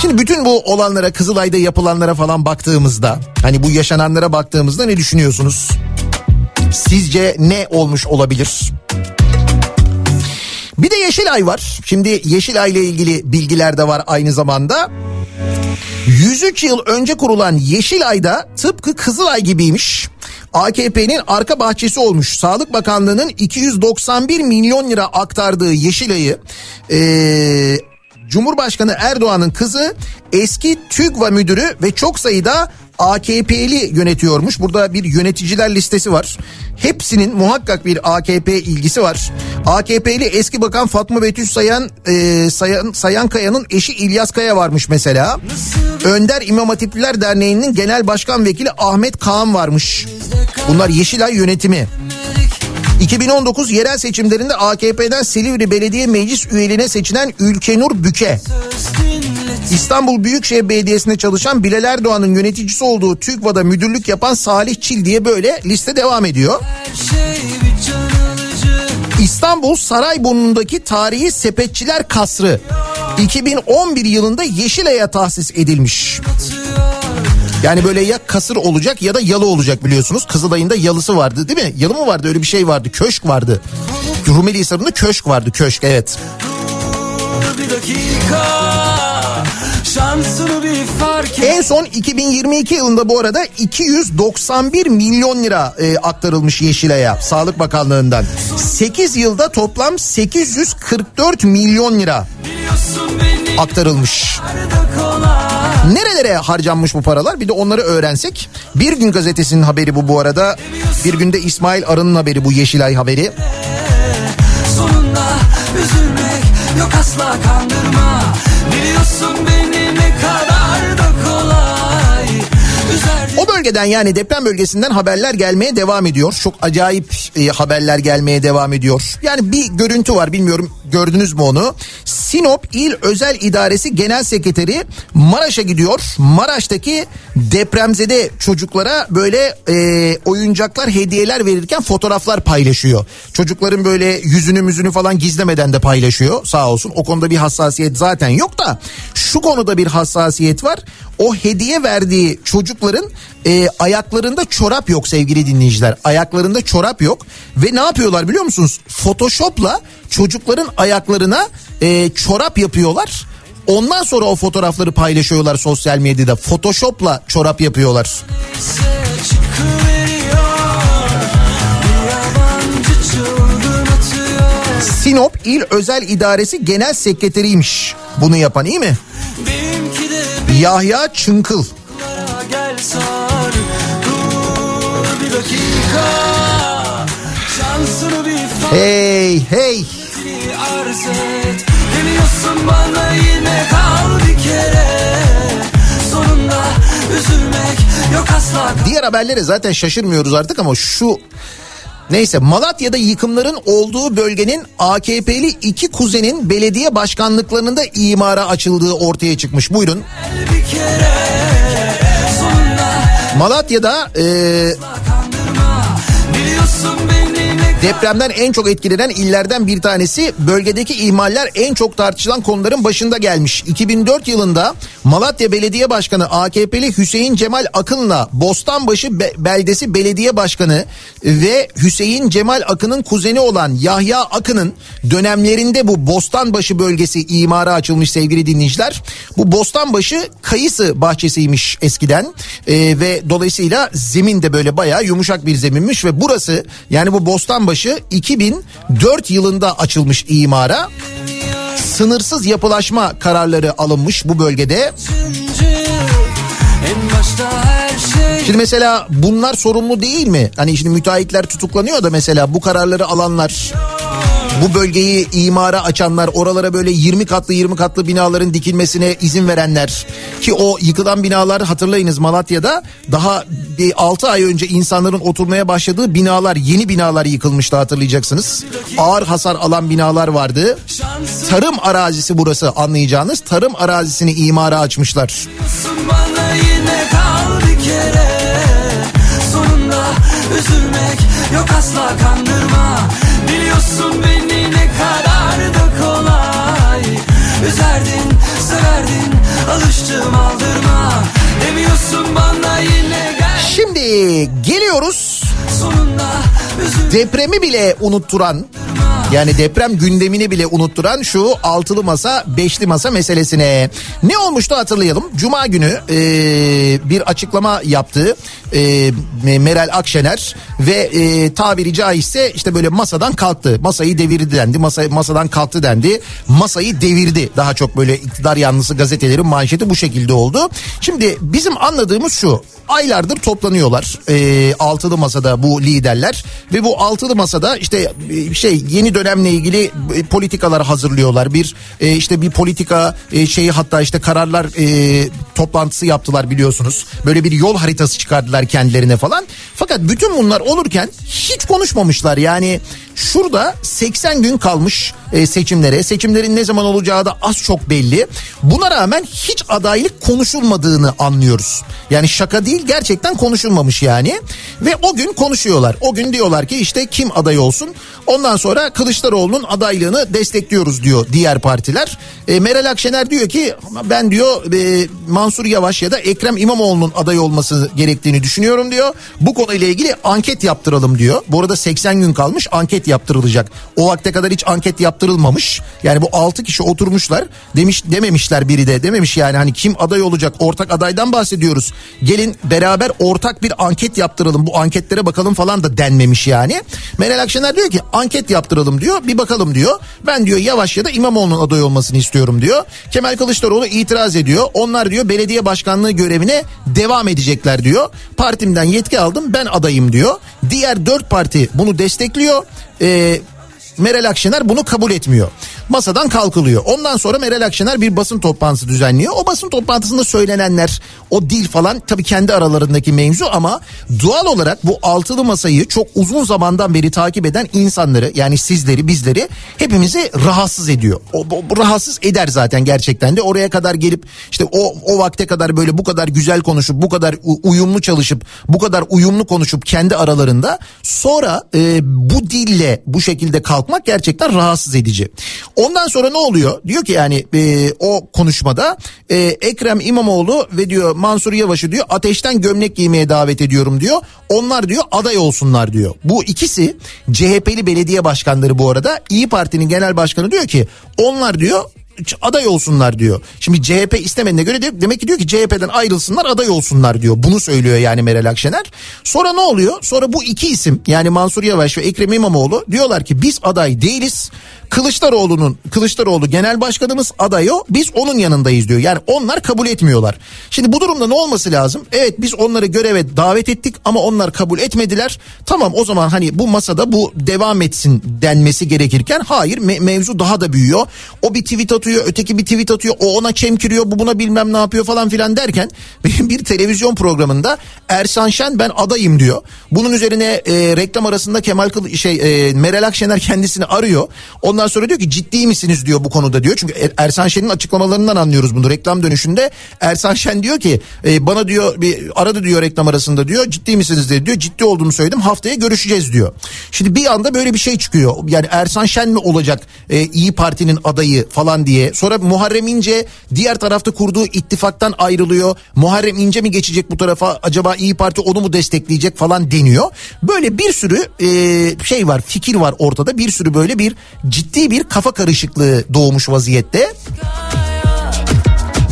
Speaker 1: Şimdi bütün bu olanlara Kızılay'da yapılanlara falan baktığımızda hani bu yaşananlara baktığımızda ne düşünüyorsunuz? Sizce ne olmuş olabilir? Bir de Yeşilay var. Şimdi Yeşilay ile ilgili bilgiler de var aynı zamanda. 103 yıl önce kurulan Yeşilay'da tıpkı Kızılay gibiymiş. AKP'nin arka bahçesi olmuş. Sağlık Bakanlığı'nın 291 milyon lira aktardığı Yeşilay'ı eee, Cumhurbaşkanı Erdoğan'ın kızı eski TÜGVA müdürü ve çok sayıda AKP'li yönetiyormuş. Burada bir yöneticiler listesi var. Hepsinin muhakkak bir AKP ilgisi var. AKP'li eski bakan Fatma Betüş Sayan, e, Sayan, Sayan Kaya'nın eşi İlyas Kaya varmış mesela. Önder İmam Hatipliler Derneği'nin genel başkan vekili Ahmet Kaan varmış. Bunlar Yeşilay yönetimi. 2019 yerel seçimlerinde AKP'den Silivri Belediye Meclis üyeliğine seçilen Ülkenur Büke. İstanbul Büyükşehir Belediyesi'nde çalışan Bilal Erdoğan'ın yöneticisi olduğu TÜGVA'da müdürlük yapan Salih Çil diye böyle liste devam ediyor. İstanbul Sarayburnu'ndaki tarihi Sepetçiler Kasrı 2011 yılında Yeşilay'a tahsis edilmiş. Yani böyle ya kasır olacak ya da yalı olacak biliyorsunuz. Kızılay'ın da yalısı vardı değil mi? Yalı mı vardı öyle bir şey vardı. Köşk vardı. Rumeli Hisarı'nda köşk vardı köşk evet.
Speaker 10: bir dakika Şansını bir fark et
Speaker 1: En son 2022 yılında bu arada 291 milyon lira e, aktarılmış Yeşilay'a Sağlık Bakanlığı'ndan. 8 yılda toplam 844 milyon lira aktarılmış. Nerelere harcanmış bu paralar bir de onları öğrensek. Bir gün gazetesinin haberi bu bu arada. Bir günde İsmail Arı'nın haberi bu Yeşilay haberi.
Speaker 10: Sonunda üzülmek yok asla kandırma Biliyorsun beni
Speaker 1: bölgeden yani deprem bölgesinden haberler gelmeye devam ediyor. Çok acayip e, haberler gelmeye devam ediyor. Yani bir görüntü var bilmiyorum gördünüz mü onu? Sinop İl Özel İdaresi Genel Sekreteri Maraş'a gidiyor. Maraş'taki depremzede çocuklara böyle e, oyuncaklar hediyeler verirken fotoğraflar paylaşıyor. Çocukların böyle yüzünü müzünü falan gizlemeden de paylaşıyor sağ olsun. O konuda bir hassasiyet zaten yok da şu konuda bir hassasiyet var. O hediye verdiği çocukların e, ayaklarında çorap yok sevgili dinleyiciler. Ayaklarında çorap yok ve ne yapıyorlar biliyor musunuz? Photoshop'la çocukların ayaklarına e, çorap yapıyorlar. Ondan sonra o fotoğrafları paylaşıyorlar sosyal medyada. Photoshop'la çorap yapıyorlar. Sinop İl Özel İdaresi Genel Sekreteriymiş bunu yapan iyi mi? Yahya Çınkıl.
Speaker 10: Gel sar Dur bir dakika Şansını bir
Speaker 1: Hey hey.
Speaker 10: fatih arz et Demiyorsun bana yine kal bir kere Sonunda üzülmek yok asla
Speaker 1: Diğer haberlere zaten şaşırmıyoruz artık ama şu Neyse Malatya'da yıkımların olduğu bölgenin AKP'li iki kuzenin belediye başkanlıklarında imara açıldığı ortaya çıkmış. Buyurun. Malatya'da e, depremden en çok etkilenen illerden bir tanesi. Bölgedeki ihmaller en çok tartışılan konuların başında gelmiş. 2004 yılında Malatya Belediye Başkanı AKP'li Hüseyin Cemal Akın'la Bostanbaşı Be- Beldesi Belediye Başkanı ve Hüseyin Cemal Akın'ın kuzeni olan Yahya Akın'ın dönemlerinde bu Bostanbaşı bölgesi imara açılmış sevgili dinleyiciler. Bu Bostanbaşı kayısı bahçesiymiş eskiden Ee, ve dolayısıyla zemin de böyle bayağı yumuşak bir zeminmiş ve burası yani bu Bostanbaşı 2004 yılında açılmış imara. Sınırsız yapılaşma kararları alınmış bu bölgede. Şimdi mesela bunlar sorumlu değil mi? Hani şimdi müteahhitler tutuklanıyor da mesela bu kararları alanlar bu bölgeyi imara açanlar oralara böyle 20 katlı 20 katlı binaların dikilmesine izin verenler ki o yıkılan binalar hatırlayınız Malatya'da daha bir 6 ay önce insanların oturmaya başladığı binalar yeni binalar yıkılmıştı hatırlayacaksınız. Ağır hasar alan binalar vardı. Tarım arazisi burası anlayacağınız tarım arazisini imara açmışlar.
Speaker 10: Bana yine kal bir kere üzülmek yok asla kandırma. Biliyorsun beni ne kadar da kolay. Üzerdin severdin alıştım aldırma. Demiyorsun bana yine gel.
Speaker 1: Şimdi geliyoruz.
Speaker 10: Sonunda üzül
Speaker 1: depremi bile unutturan yani deprem gündemini bile unutturan şu altılı masa beşli masa meselesine. Ne olmuştu hatırlayalım. Cuma günü e, bir açıklama yaptı e, Meral Akşener ve e, tabiri caizse işte böyle masadan kalktı. Masayı devirdi dendi. Masa, masadan kalktı dendi. Masayı devirdi. Daha çok böyle iktidar yanlısı gazetelerin manşeti bu şekilde oldu. Şimdi bizim anladığımız şu. Aylardır toplanıyorlar e, altılı masada bu liderler ve bu altılı masada işte e, şey yeni dönemle ilgili e, politikalar hazırlıyorlar. Bir e, işte bir politika e, şeyi hatta işte kararlar e, toplantısı yaptılar biliyorsunuz. Böyle bir yol haritası çıkardılar kendilerine falan. Fakat bütün bunlar olurken hiç konuşmamışlar. Yani şurada 80 gün kalmış e, seçimlere. Seçimlerin ne zaman olacağı da az çok belli. Buna rağmen hiç adaylık konuşulmadığını anlıyoruz. Yani şaka değil gerçekten konuşulmamış yani. Ve o gün konuşuyorlar. O gün diyorlar ki işte kim aday olsun. Ondan sonra Kılıçdaroğlu'nun adaylığını destekliyoruz diyor diğer partiler. E, Meral Akşener diyor ki ben diyor e, Mansur Yavaş ya da Ekrem İmamoğlu'nun aday olması gerektiğini düşünüyorum diyor. Bu konuyla ilgili anket yaptıralım diyor. Bu arada 80 gün kalmış anket yaptırılacak. O vakte kadar hiç anket yaptırılmamış. Yani bu 6 kişi oturmuşlar. Demiş dememişler biri de dememiş yani hani kim aday olacak ortak adaydan bahsediyoruz. Gelin beraber ortak bir anket yaptıralım bu anketlere bakalım falan da denmemiş yani. Meral Akşener diyor ki anket yaptıralım diyor bir bakalım diyor. Ben diyor Yavaş ya da İmamoğlu'nun aday olmasını istiyorum diyor. Kemal Kılıçdaroğlu itiraz ediyor. Onlar diyor belediye başkanlığı görevine devam edecekler diyor. Partimden yetki aldım ben adayım diyor. Diğer dört parti bunu destekliyor. Ee, Meral Akşener bunu kabul etmiyor. Masadan kalkılıyor. Ondan sonra Meral Akşener bir basın toplantısı düzenliyor. O basın toplantısında söylenenler, o dil falan tabii kendi aralarındaki mevzu ama doğal olarak bu altılı masayı çok uzun zamandan beri takip eden insanları yani sizleri bizleri hepimizi rahatsız ediyor. O, bu rahatsız eder zaten gerçekten de oraya kadar gelip işte o o vakte kadar böyle bu kadar güzel konuşup bu kadar uyumlu çalışıp bu kadar uyumlu konuşup kendi aralarında sonra e, bu dille bu şekilde kalkmak gerçekten rahatsız edici. Ondan sonra ne oluyor? Diyor ki yani e, o konuşmada e, Ekrem İmamoğlu ve diyor Mansur Yavaş'ı diyor ateşten gömlek giymeye davet ediyorum diyor. Onlar diyor aday olsunlar diyor. Bu ikisi CHP'li belediye başkanları bu arada. İyi Parti'nin genel başkanı diyor ki onlar diyor aday olsunlar diyor. Şimdi CHP istemediğine göre de demek ki diyor ki CHP'den ayrılsınlar aday olsunlar diyor. Bunu söylüyor yani Meral Akşener. Sonra ne oluyor? Sonra bu iki isim yani Mansur Yavaş ve Ekrem İmamoğlu diyorlar ki biz aday değiliz. Kılıçdaroğlu'nun Kılıçdaroğlu genel başkanımız aday o biz onun yanındayız diyor. Yani onlar kabul etmiyorlar. Şimdi bu durumda ne olması lazım? Evet biz onları göreve davet ettik ama onlar kabul etmediler. Tamam o zaman hani bu masada bu devam etsin denmesi gerekirken hayır me- mevzu daha da büyüyor. O bir tweet atıyor öteki bir tweet atıyor o ona çemkiriyor bu buna bilmem ne yapıyor falan filan derken bir televizyon programında Ersan Şen ben adayım diyor. Bunun üzerine e, reklam arasında Kemal Kıl şey e, Meral Akşener kendisini arıyor. Ondan sonra diyor ki ciddi misiniz diyor bu konuda diyor. Çünkü Er- Ersan Şen'in açıklamalarından anlıyoruz bunu. Reklam dönüşünde Ersan Şen diyor ki e, bana diyor bir aradı diyor reklam arasında diyor. Ciddi misiniz dedi diyor. Ciddi olduğumu söyledim. Haftaya görüşeceğiz diyor. Şimdi bir anda böyle bir şey çıkıyor. Yani Ersan Şen mi olacak e, İyi Parti'nin adayı falan diye. Sonra Muharrem İnce diğer tarafta kurduğu ittifaktan ayrılıyor. Muharrem İnce mi geçecek bu tarafa? Acaba İyi Parti onu mu destekleyecek falan deniyor. Böyle bir sürü e, şey var, fikir var ortada. Bir sürü böyle bir ciddi bir kafa karışıklığı doğmuş vaziyette.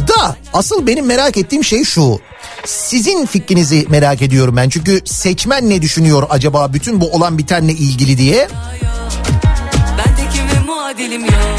Speaker 1: Da asıl benim merak ettiğim şey şu. Sizin fikrinizi merak ediyorum ben. Çünkü seçmen ne düşünüyor acaba bütün bu olan bitenle ilgili diye.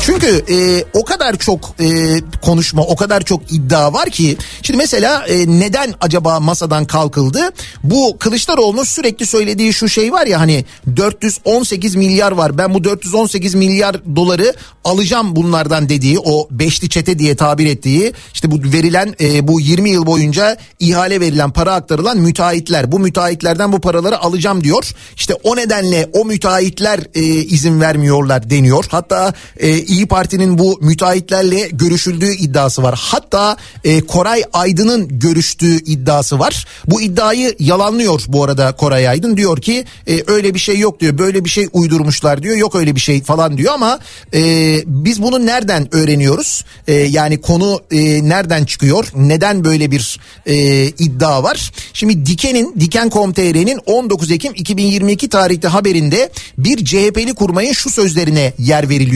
Speaker 1: Çünkü e, o kadar çok e, konuşma, o kadar çok iddia var ki. Şimdi mesela e, neden acaba masadan kalkıldı? Bu Kılıçdaroğlu'nun sürekli söylediği şu şey var ya hani 418 milyar var. Ben bu 418 milyar doları alacağım bunlardan dediği o beşli çete diye tabir ettiği işte bu verilen e, bu 20 yıl boyunca ihale verilen para aktarılan müteahhitler. Bu müteahhitlerden bu paraları alacağım diyor. İşte o nedenle o müteahhitler e, izin vermiyorlar deniyor. Hatta e, İyi Parti'nin bu müteahhitlerle görüşüldüğü iddiası var. Hatta e, Koray Aydın'ın görüştüğü iddiası var. Bu iddiayı yalanlıyor bu arada Koray Aydın. Diyor ki e, öyle bir şey yok diyor. Böyle bir şey uydurmuşlar diyor. Yok öyle bir şey falan diyor ama e, biz bunu nereden öğreniyoruz? E, yani konu e, nereden çıkıyor? Neden böyle bir e, iddia var? Şimdi Diken'in Diken.com.tr'nin 19 Ekim 2022 tarihte haberinde bir CHP'li kurmayın şu sözlerine yer veriliyor.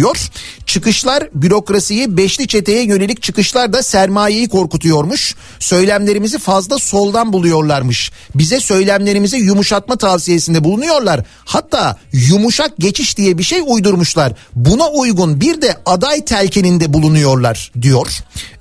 Speaker 1: Çıkışlar bürokrasiyi beşli çeteye yönelik çıkışlar da sermayeyi korkutuyormuş. Söylemlerimizi fazla soldan buluyorlarmış. Bize söylemlerimizi yumuşatma tavsiyesinde bulunuyorlar. Hatta yumuşak geçiş diye bir şey uydurmuşlar. Buna uygun bir de aday telkininde bulunuyorlar diyor.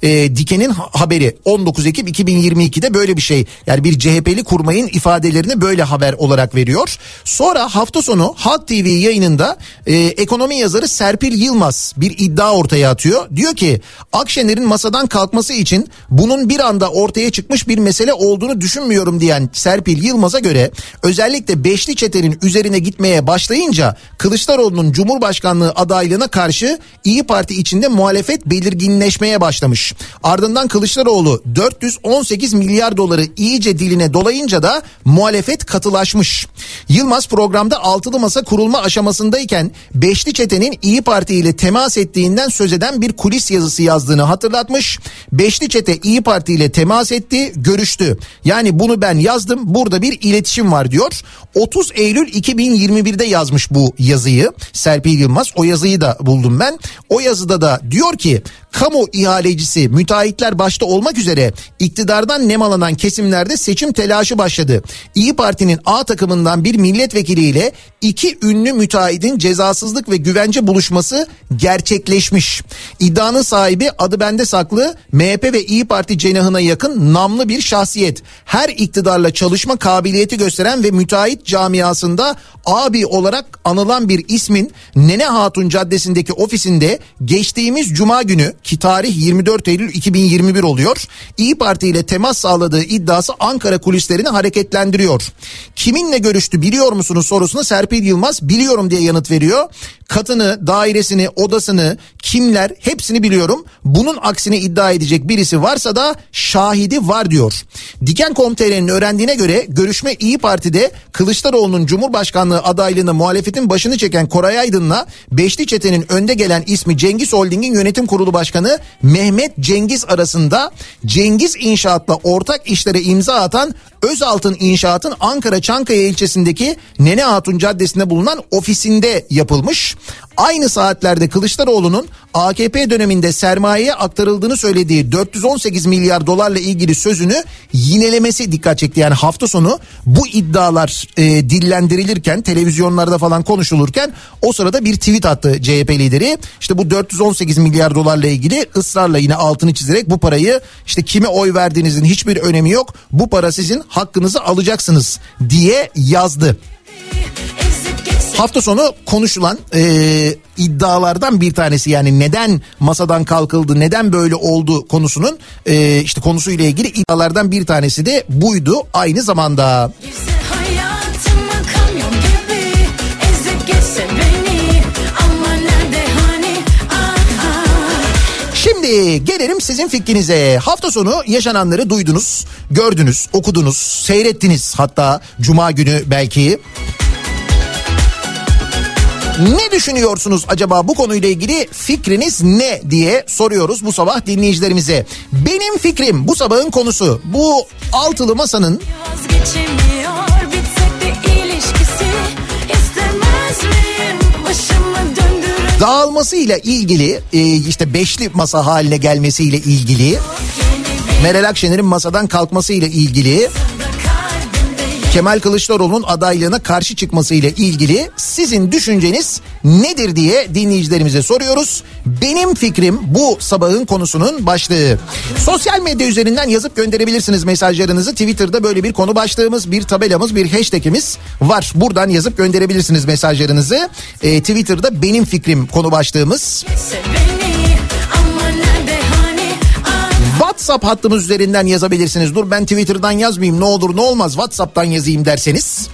Speaker 1: Ee, Diken'in ha- haberi 19 Ekim 2022'de böyle bir şey. Yani bir CHP'li kurmayın ifadelerini böyle haber olarak veriyor. Sonra hafta sonu Halk TV yayınında e, ekonomi yazarı Serpil Yılmaz bir iddia ortaya atıyor. Diyor ki Akşener'in masadan kalkması için bunun bir anda ortaya çıkmış bir mesele olduğunu düşünmüyorum diyen Serpil Yılmaz'a göre özellikle beşli çetenin üzerine gitmeye başlayınca Kılıçdaroğlu'nun Cumhurbaşkanlığı adaylığına karşı İyi Parti içinde muhalefet belirginleşmeye başlamış. Ardından Kılıçdaroğlu 418 milyar doları iyice diline dolayınca da muhalefet katılaşmış. Yılmaz programda altılı masa kurulma aşamasındayken Beşli Çete'nin İyi Parti ile temas ettiğinden söz eden bir kulis yazısı yazdığını hatırlatmış. Beşli Çete İyi Parti ile temas etti, görüştü. Yani bunu ben yazdım, burada bir iletişim var diyor. 30 Eylül 2021'de yazmış bu yazıyı Serpil Yılmaz. O yazıyı da buldum ben. O yazıda da diyor ki kamu ihalecisi müteahhitler başta olmak üzere iktidardan nemalanan kesimlerde seçim telaşı başladı. İyi Parti'nin A takımından bir milletvekiliyle iki ünlü müteahhitin cezasızlık ve güvence buluşması yapılması gerçekleşmiş. İddianın sahibi adı bende saklı MHP ve İyi Parti cenahına yakın namlı bir şahsiyet. Her iktidarla çalışma kabiliyeti gösteren ve müteahhit camiasında abi olarak anılan bir ismin Nene Hatun Caddesi'ndeki ofisinde geçtiğimiz cuma günü ki tarih 24 Eylül 2021 oluyor. İyi Parti ile temas sağladığı iddiası Ankara kulislerini hareketlendiriyor. Kiminle görüştü biliyor musunuz sorusuna Serpil Yılmaz biliyorum diye yanıt veriyor. Katını, dairesini, odasını, kimler hepsini biliyorum. Bunun aksini iddia edecek birisi varsa da şahidi var diyor. Diken.com.tr'nin öğrendiğine göre görüşme İyi Parti'de Kılıçdaroğlu'nun Cumhurbaşkanlığı adaylığına muhalefetin başını çeken Koray Aydın'la Beşli Çete'nin önde gelen ismi Cengiz Holding'in yönetim kurulu başkanı Mehmet Cengiz arasında Cengiz İnşaat'la ortak işlere imza atan Özaltın İnşaat'ın Ankara Çankaya ilçesindeki Nene Hatun Caddesi'nde bulunan ofisinde yapılmış. Aynı saatlerde Kılıçdaroğlu'nun AKP döneminde sermayeye aktarıldığını söylediği 418 milyar dolarla ilgili sözünü yinelemesi dikkat çekti. Yani hafta sonu bu iddialar e, dillendirilirken televizyonlarda falan konuşulurken o sırada bir tweet attı CHP lideri. İşte bu 418 milyar dolarla ilgili ısrarla yine altını çizerek bu parayı işte kime oy verdiğinizin hiçbir önemi yok. Bu para sizin hakkınızı alacaksınız diye yazdı. Hafta sonu konuşulan e, iddialardan bir tanesi yani neden masadan kalkıldı neden böyle oldu konusunun e, işte konusuyla ilgili iddialardan bir tanesi de buydu aynı zamanda.
Speaker 7: Hayatıma
Speaker 1: Şimdi gelelim sizin fikrinize. Hafta sonu yaşananları duydunuz, gördünüz, okudunuz, seyrettiniz hatta cuma günü belki. Ne düşünüyorsunuz acaba bu konuyla ilgili fikriniz ne diye soruyoruz bu sabah dinleyicilerimize. Benim fikrim bu sabahın konusu bu altılı masanın dağılmasıyla ilgili e, işte beşli masa haline gelmesiyle ilgili Meral Akşener'in masadan kalkmasıyla ilgili Kemal Kılıçdaroğlu'nun adaylığına karşı çıkmasıyla ilgili sizin düşünceniz nedir diye dinleyicilerimize soruyoruz. Benim fikrim bu sabahın konusunun başlığı. Sosyal medya üzerinden yazıp gönderebilirsiniz mesajlarınızı. Twitter'da böyle bir konu başlığımız, bir tabelamız, bir hashtagimiz var. Buradan yazıp gönderebilirsiniz mesajlarınızı. Ee, Twitter'da benim fikrim konu başlığımız.
Speaker 7: geçse
Speaker 1: WhatsApp hattımız üzerinden yazabilirsiniz. Dur ben Twitter'dan yazmayayım. Ne olur ne olmaz WhatsApp'tan yazayım derseniz.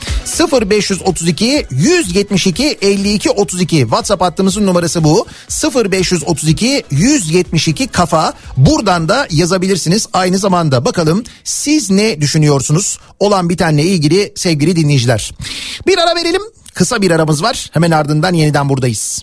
Speaker 1: 0532 172 52 32 WhatsApp hattımızın numarası bu. 0532 172 kafa. Buradan da yazabilirsiniz aynı zamanda. Bakalım siz ne düşünüyorsunuz? Olan bitenle ilgili sevgili dinleyiciler. Bir ara verelim. Kısa bir aramız var. Hemen ardından yeniden buradayız.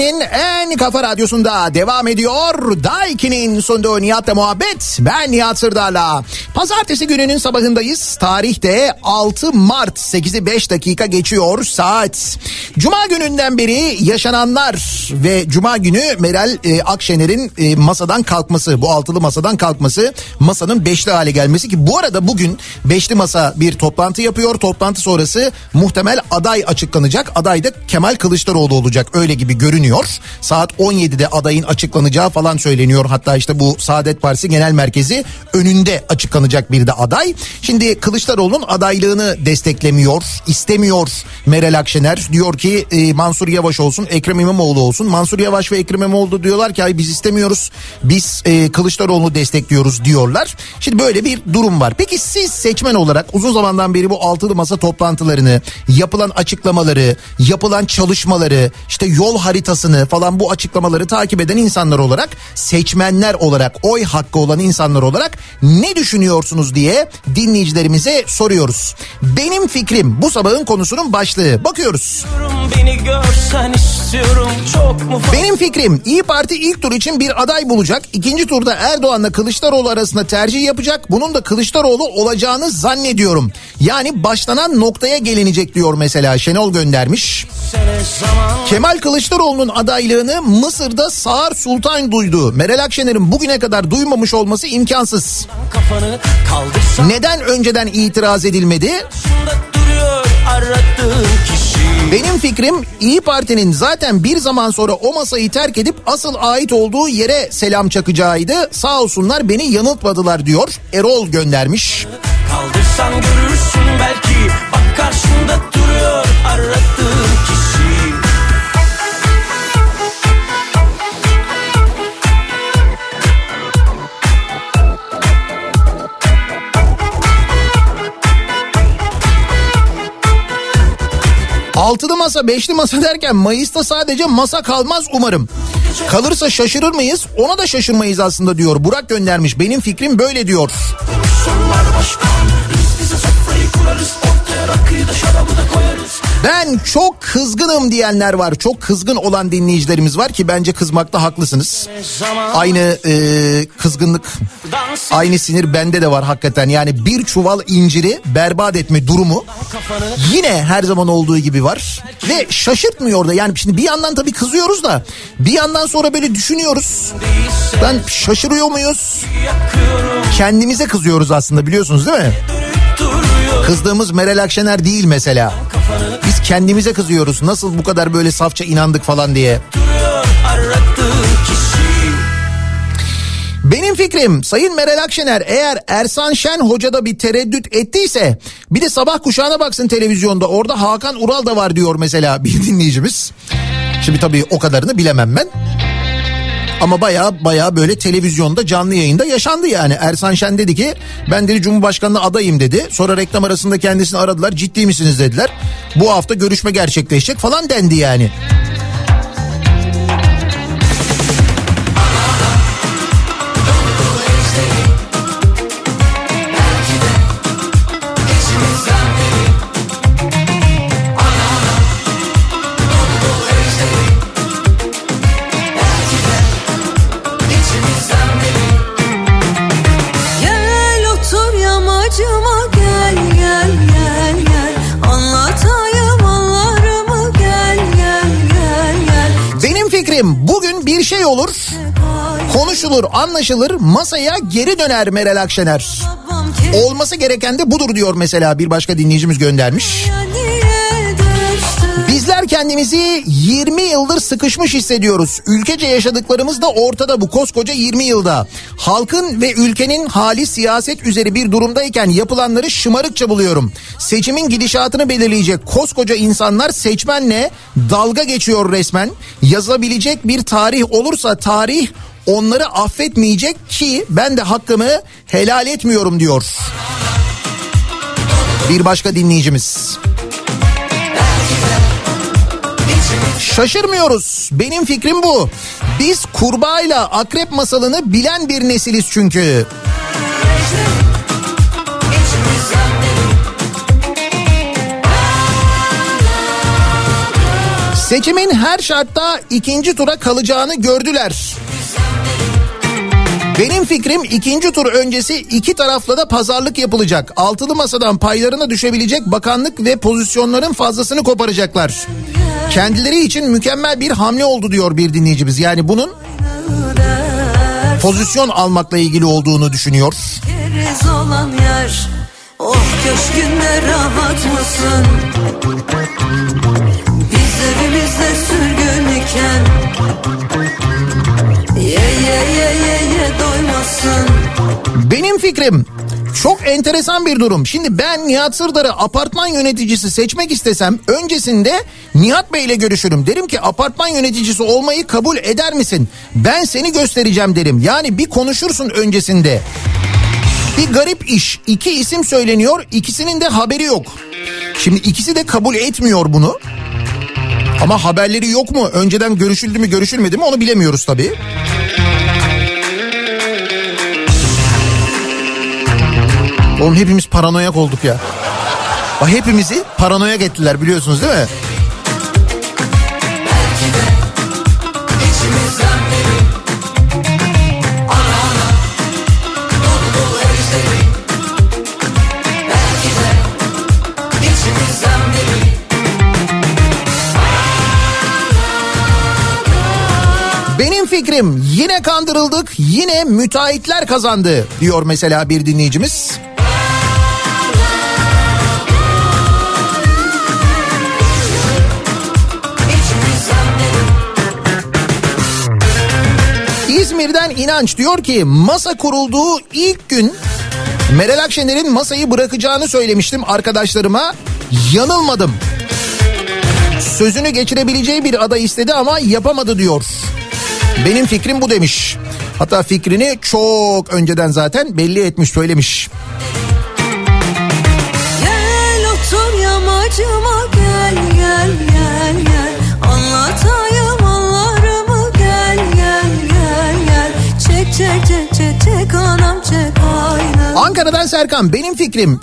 Speaker 1: Radyo'da En kafa radyosunda devam ediyor. Daiki'nin sunduğu Nihat'la muhabbet. Ben Nihat Sırdar'la. Pazartesi gününün sabahındayız. Tarihte 6 Mart 8'i 5 dakika geçiyor saat. Cuma gününden beri yaşananlar ve Cuma günü Meral e, Akşener'in e, masadan kalkması, bu altılı masadan kalkması, masanın beşli hale gelmesi ki bu arada bugün beşli masa bir toplantı yapıyor. Toplantı sonrası muhtemel aday açıklanacak. Aday da Kemal Kılıçdaroğlu olacak öyle gibi görünüyor. Saat 17'de adayın açıklanacağı falan söyleniyor. Hatta işte bu Saadet Partisi Genel Merkezi önünde açıklanacak bir de aday. Şimdi Kılıçdaroğlu'nun adaylığını desteklemiyor, istemiyor Meral Akşener. Diyor ki e, Mansur Yavaş olsun, Ekrem İmamoğlu olsun. Mansur Yavaş ve Ekrem İmamoğlu diyorlar ki ay biz istemiyoruz. Biz e, Kılıçdaroğlu'nu destekliyoruz diyorlar. Şimdi böyle bir durum var. Peki siz seçmen olarak uzun zamandan beri bu altılı masa toplantılarını, yapılan açıklamaları, yapılan çalışmaları, işte yol haritasını falan bu açıklamaları takip eden insanlar olarak, seçmenler olarak, oy hakkı olan insanlar olarak ne düşünüyorsunuz diye dinleyicilerimize soruyoruz. Benim fikrim bu sabahın konusunun başlığı. Bakıyoruz. Benim fikrim İyi Parti ilk tur için bir aday bulacak. İkinci turda Erdoğan'la Kılıçdaroğlu arasında tercih yapacak. Bunun da Kılıçdaroğlu olacağını zannediyorum. Yani başlanan noktaya gelinecek diyor mesela Şenol göndermiş. Kemal Kılıçdaroğlu'nun adaylığını Mısır'da Sağır Sultan duydu. Meral Akşener'in bugüne kadar duymamış olması imkansız. Neden önceden itiraz edilmedi? Benim fikrim İyi Parti'nin zaten bir zaman sonra o masayı terk edip asıl ait olduğu yere selam çakacağıydı. Sağ olsunlar beni yanıltmadılar diyor. Erol göndermiş.
Speaker 10: Kaldırsan görürsün belki Bak karşında duruyor aradığın
Speaker 1: Altılı masa beşli masa derken Mayıs'ta sadece masa kalmaz umarım. Kalırsa şaşırır mıyız? Ona da şaşırmayız aslında diyor. Burak göndermiş. Benim fikrim böyle diyor. Ben çok kızgınım diyenler var. Çok kızgın olan dinleyicilerimiz var ki bence kızmakta haklısınız. Aynı e, kızgınlık, aynı sinir bende de var hakikaten. Yani bir çuval inciri berbat etme durumu yine her zaman olduğu gibi var. Ve şaşırtmıyor da yani şimdi bir yandan tabii kızıyoruz da bir yandan sonra böyle düşünüyoruz. Ben şaşırıyor muyuz? Kendimize kızıyoruz aslında biliyorsunuz değil mi? Kızdığımız Meral Akşener değil mesela. Biz kendimize kızıyoruz. Nasıl bu kadar böyle safça inandık falan diye. Benim fikrim Sayın Meral Akşener eğer Ersan Şen hocada bir tereddüt ettiyse bir de sabah kuşağına baksın televizyonda orada Hakan Ural da var diyor mesela bir dinleyicimiz. Şimdi tabii o kadarını bilemem ben. Ama baya baya böyle televizyonda canlı yayında yaşandı yani. Ersan Şen dedi ki ben dedi Cumhurbaşkanlığı adayım dedi. Sonra reklam arasında kendisini aradılar ciddi misiniz dediler. Bu hafta görüşme gerçekleşecek falan dendi yani. Şey olur. Konuşulur, anlaşılır, masaya geri döner Meral Akşener. Olması gereken de budur diyor mesela bir başka dinleyicimiz göndermiş. Bizler kendimizi 20 yıldır sıkışmış hissediyoruz. Ülkece yaşadıklarımız da ortada bu koskoca 20 yılda. Halkın ve ülkenin hali siyaset üzeri bir durumdayken yapılanları şımarıkça buluyorum. Seçimin gidişatını belirleyecek koskoca insanlar seçmenle dalga geçiyor resmen. Yazılabilecek bir tarih olursa tarih onları affetmeyecek ki ben de hakkımı helal etmiyorum diyor. Bir başka dinleyicimiz. Şaşırmıyoruz. Benim fikrim bu. Biz kurbağayla akrep masalını bilen bir nesiliz çünkü. Seçimin her şartta ikinci tura kalacağını gördüler. Benim fikrim ikinci tur öncesi iki tarafla da pazarlık yapılacak. Altılı masadan paylarına düşebilecek bakanlık ve pozisyonların fazlasını koparacaklar. Kendileri için mükemmel bir hamle oldu diyor bir dinleyicimiz. Yani bunun pozisyon almakla ilgili olduğunu düşünüyor.
Speaker 6: Keriz olan yer Oh köşkünde rahat mısın Biz evimizde sürgün iken Ye ye ye ye ye doymasın
Speaker 1: Benim fikrim çok enteresan bir durum. Şimdi ben Nihat Sırdar'ı apartman yöneticisi seçmek istesem öncesinde Nihat Bey ile görüşürüm. Derim ki apartman yöneticisi olmayı kabul eder misin? Ben seni göstereceğim derim. Yani bir konuşursun öncesinde. Bir garip iş. İki isim söyleniyor. ikisinin de haberi yok. Şimdi ikisi de kabul etmiyor bunu. Ama haberleri yok mu? Önceden görüşüldü mü görüşülmedi mi onu bilemiyoruz tabii. Oğlum hepimiz paranoyak olduk ya. Bak hepimizi paranoyak ettiler biliyorsunuz değil mi? Fikrim yine kandırıldık yine müteahhitler kazandı diyor mesela bir dinleyicimiz. İzmir'den İnanç diyor ki masa kurulduğu ilk gün Meral Akşener'in masayı bırakacağını söylemiştim arkadaşlarıma. Yanılmadım. Sözünü geçirebileceği bir aday istedi ama yapamadı diyor. Benim fikrim bu demiş. Hatta fikrini çok önceden zaten belli etmiş söylemiş. Ankara'dan Serkan benim fikrim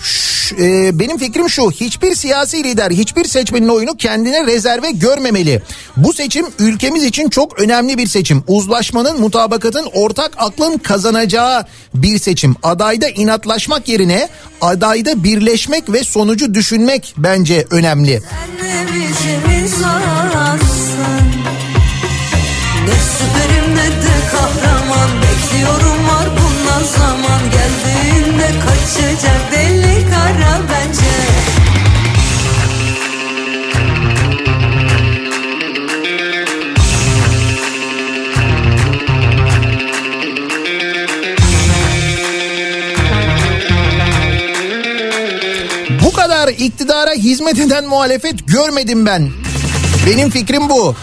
Speaker 1: e, benim fikrim şu hiçbir siyasi lider hiçbir seçmenin oyunu kendine rezerve görmemeli. Bu seçim ülkemiz için çok önemli bir seçim. Uzlaşmanın mutabakatın ortak aklın kazanacağı bir seçim. Adayda inatlaşmak yerine adayda birleşmek ve sonucu düşünmek bence önemli.
Speaker 6: Ne süperim ne de kahraman Bekliyorum var bundan zaman Geldiğinde
Speaker 1: Bu kadar iktidara hizmet eden muhalefet görmedim ben. Benim fikrim bu.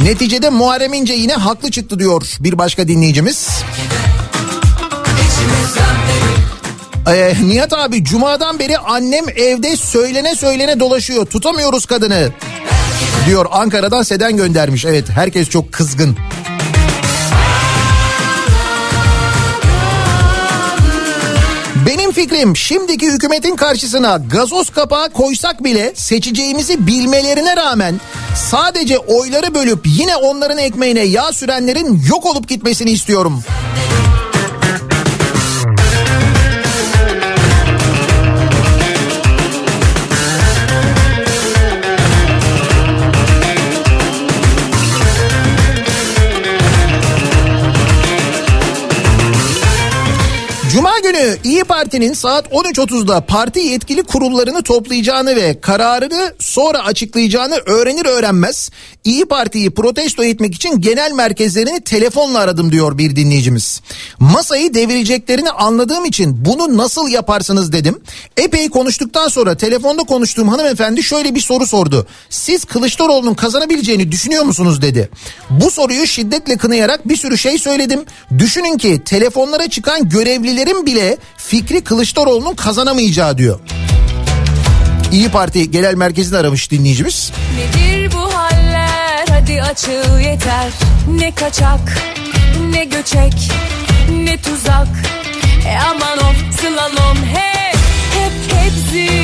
Speaker 1: Neticede Muharrem İnce yine haklı çıktı diyor bir başka dinleyicimiz. Ee, Nihat abi cumadan beri annem evde söylene söylene dolaşıyor tutamıyoruz kadını diyor Ankara'dan Seden göndermiş evet herkes çok kızgın. Benim fikrim şimdiki hükümetin karşısına gazoz kapağı koysak bile seçeceğimizi bilmelerine rağmen sadece oyları bölüp yine onların ekmeğine yağ sürenlerin yok olup gitmesini istiyorum. Cuma günü İyi Parti'nin saat 13.30'da parti yetkili kurullarını toplayacağını ve kararını sonra açıklayacağını öğrenir öğrenmez İyi Parti'yi protesto etmek için genel merkezlerini telefonla aradım diyor bir dinleyicimiz. Masayı devireceklerini anladığım için bunu nasıl yaparsınız dedim. Epey konuştuktan sonra telefonda konuştuğum hanımefendi şöyle bir soru sordu. Siz Kılıçdaroğlu'nun kazanabileceğini düşünüyor musunuz dedi. Bu soruyu şiddetle kınayarak bir sürü şey söyledim. Düşünün ki telefonlara çıkan görevlilerin bile fikri Kılıçdaroğlu'nun kazanamayacağı diyor. İyi Parti Genel Merkezi'ni aramış dinleyicimiz.
Speaker 7: Nedir bu haller hadi açıl yeter Ne kaçak ne göçek ne tuzak E aman of slalom hep hep hep zigzag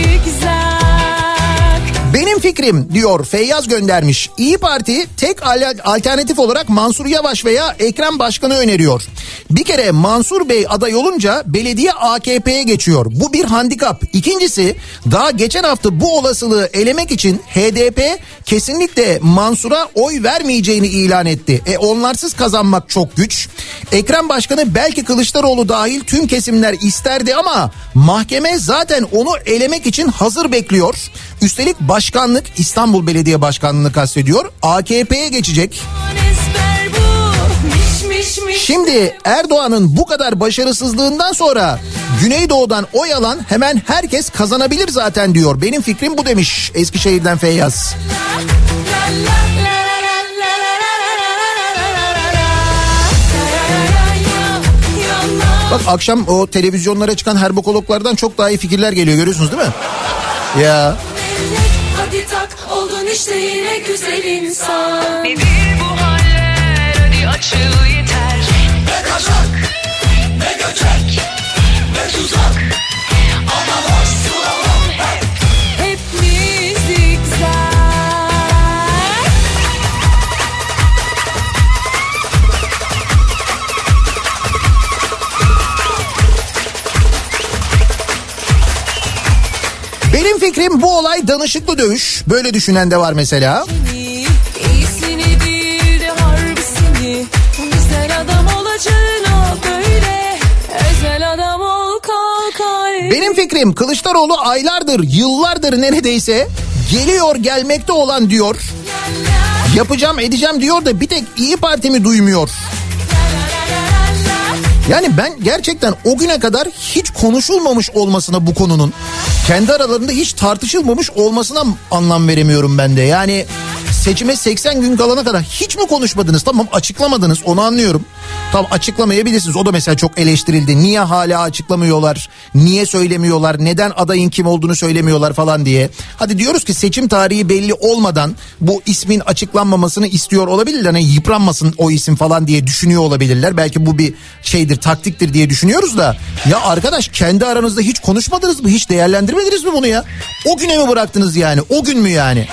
Speaker 1: Benim fikrim diyor Feyyaz göndermiş. İyi Parti tek al- alternatif olarak Mansur Yavaş veya Ekrem Başkan'ı öneriyor. Bir kere Mansur Bey aday olunca belediye AKP'ye geçiyor. Bu bir handikap. İkincisi daha geçen hafta bu olasılığı elemek için HDP kesinlikle Mansur'a oy vermeyeceğini ilan etti. E onlarsız kazanmak çok güç. Ekrem Başkan'ı belki Kılıçdaroğlu dahil tüm kesimler isterdi ama mahkeme zaten onu elemek için hazır bekliyor. Üstelik başkanlık İstanbul Belediye Başkanlığı'nı kastediyor. AKP'ye geçecek. Şimdi Erdoğan'ın bu kadar başarısızlığından sonra Güneydoğu'dan oy alan hemen herkes kazanabilir zaten diyor. Benim fikrim bu demiş Eskişehir'den Feyyaz. Bak akşam o televizyonlara çıkan herbokologlardan çok daha iyi fikirler geliyor görüyorsunuz değil mi? Ya
Speaker 7: Hadi tak oldun işte yine güzel insan. Nedir bu haller hadi açıl yeter. Ne kaçak ne göçek ne tuzak
Speaker 1: fikrim bu olay danışıklı dövüş. Böyle düşünen de var mesela. Benim fikrim Kılıçdaroğlu aylardır, yıllardır neredeyse geliyor gelmekte olan diyor. Yapacağım edeceğim diyor da bir tek İyi Parti'mi duymuyor. Yani ben gerçekten o güne kadar hiç konuşulmamış olmasına bu konunun kendi aralarında hiç tartışılmamış olmasına anlam veremiyorum ben de. Yani seçime 80 gün kalana kadar hiç mi konuşmadınız? Tamam açıklamadınız onu anlıyorum. Tamam açıklamayabilirsiniz. O da mesela çok eleştirildi. Niye hala açıklamıyorlar? Niye söylemiyorlar? Neden adayın kim olduğunu söylemiyorlar falan diye. Hadi diyoruz ki seçim tarihi belli olmadan bu ismin açıklanmamasını istiyor olabilirler. Hani yıpranmasın o isim falan diye düşünüyor olabilirler. Belki bu bir şeydir, taktiktir diye düşünüyoruz da. Ya arkadaş kendi aranızda hiç konuşmadınız mı? Hiç değerlendirmediniz mi bunu ya? O güne mi bıraktınız yani? O gün mü yani?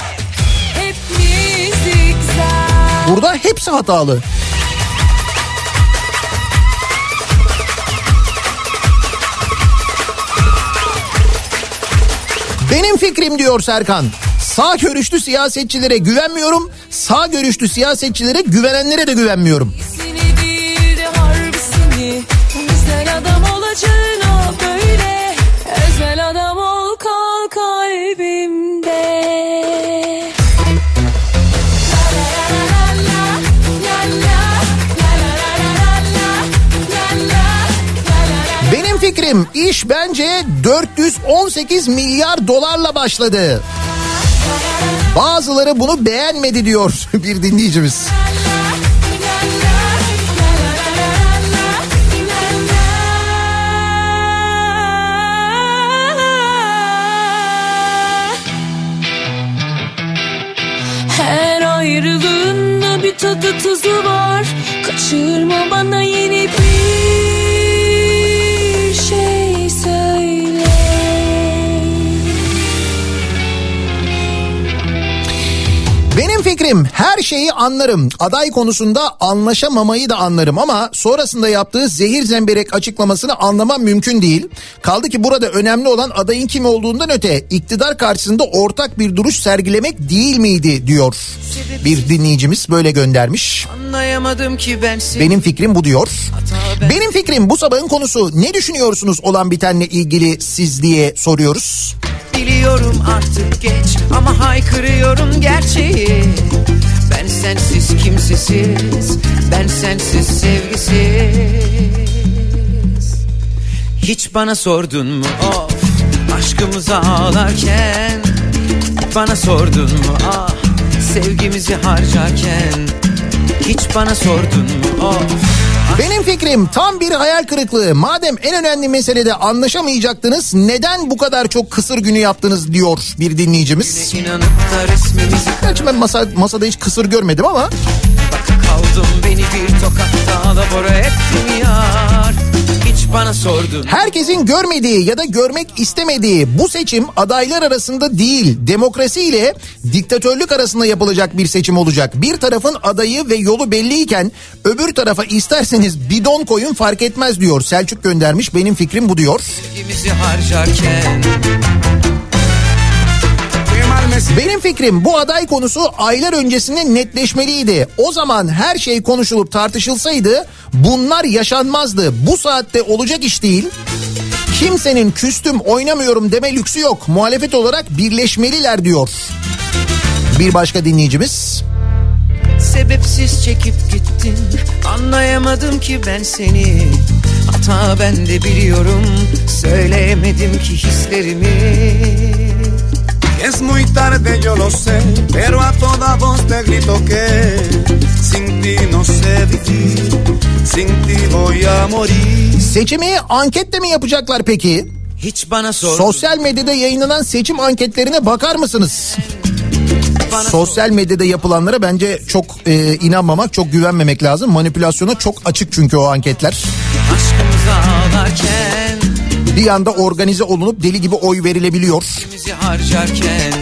Speaker 1: Burada hepsi hatalı. Benim fikrim diyor Serkan. Sağ görüşlü siyasetçilere güvenmiyorum. Sağ görüşlü siyasetçilere güvenenlere de güvenmiyorum.
Speaker 7: Güzel adam olacağına böyle Özel adam ol kal kalbimde
Speaker 1: Benim fikrim iş bence 418 milyar dolarla başladı. Bazıları bunu beğenmedi diyor bir dinleyicimiz.
Speaker 7: Ayrılığında bir tadı tuzu var. Kaçırma bana yeni bir
Speaker 1: Benim fikrim her şeyi anlarım. Aday konusunda anlaşamamayı da anlarım ama sonrasında yaptığı zehir zemberek açıklamasını anlamam mümkün değil. Kaldı ki burada önemli olan adayın kim olduğundan öte iktidar karşısında ortak bir duruş sergilemek değil miydi diyor. Bir dinleyicimiz böyle göndermiş.
Speaker 5: Anlayamadım ki ben seni.
Speaker 1: Benim fikrim bu diyor. Benim fikrim bu sabahın konusu ne düşünüyorsunuz olan bitenle ilgili siz diye soruyoruz.
Speaker 5: Biliyorum artık geç ama haykırıyorum gerçeği. Ben sensiz kimsesiz, ben sensiz sevgisiz. Hiç bana sordun mu of aşkımıza ağlarken Bana sordun mu ah sevgimizi harcarken Hiç bana sordun mu of
Speaker 1: Benim fikrim tam bir hayal kırıklığı. Madem en önemli meselede anlaşamayacaktınız neden bu kadar çok kısır günü yaptınız diyor bir dinleyicimiz. Gerçi ben masa, masada hiç kısır görmedim ama
Speaker 5: kaldım beni bir tokatla labora ettin yar Hiç bana sordun
Speaker 1: herkesin görmediği ya da görmek istemediği bu seçim adaylar arasında değil demokrasiyle diktatörlük arasında yapılacak bir seçim olacak. Bir tarafın adayı ve yolu belliyken öbür tarafa isterseniz bidon koyun fark etmez diyor. Selçuk göndermiş benim fikrim bu diyor.
Speaker 5: Sevgimizi harcarken
Speaker 1: Benim fikrim bu aday konusu aylar öncesinde netleşmeliydi. O zaman her şey konuşulup tartışılsaydı bunlar yaşanmazdı. Bu saatte olacak iş değil. Kimsenin küstüm oynamıyorum deme lüksü yok. Muhalefet olarak birleşmeliler diyor. Bir başka dinleyicimiz.
Speaker 5: Sebepsiz çekip gittin Anlayamadım ki ben seni Hata ben de biliyorum Söyleyemedim ki hislerimi
Speaker 11: Es muy tarde, yo lo sé, pero a toda voz te grito que sin ti no sé vivir, sin ti voy a morir.
Speaker 1: Seçimi anketle mi yapacaklar peki?
Speaker 5: Hiç bana sor
Speaker 1: Sosyal medyada yayınlanan seçim anketlerine bakar mısınız? Sosyal medyada yapılanlara bence çok e, inanmamak, çok güvenmemek lazım. Manipülasyona çok açık çünkü o anketler.
Speaker 5: Aşkımıza ağlarken
Speaker 1: Bir anda organize olunup deli gibi oy verilebiliyor.
Speaker 5: Harcarken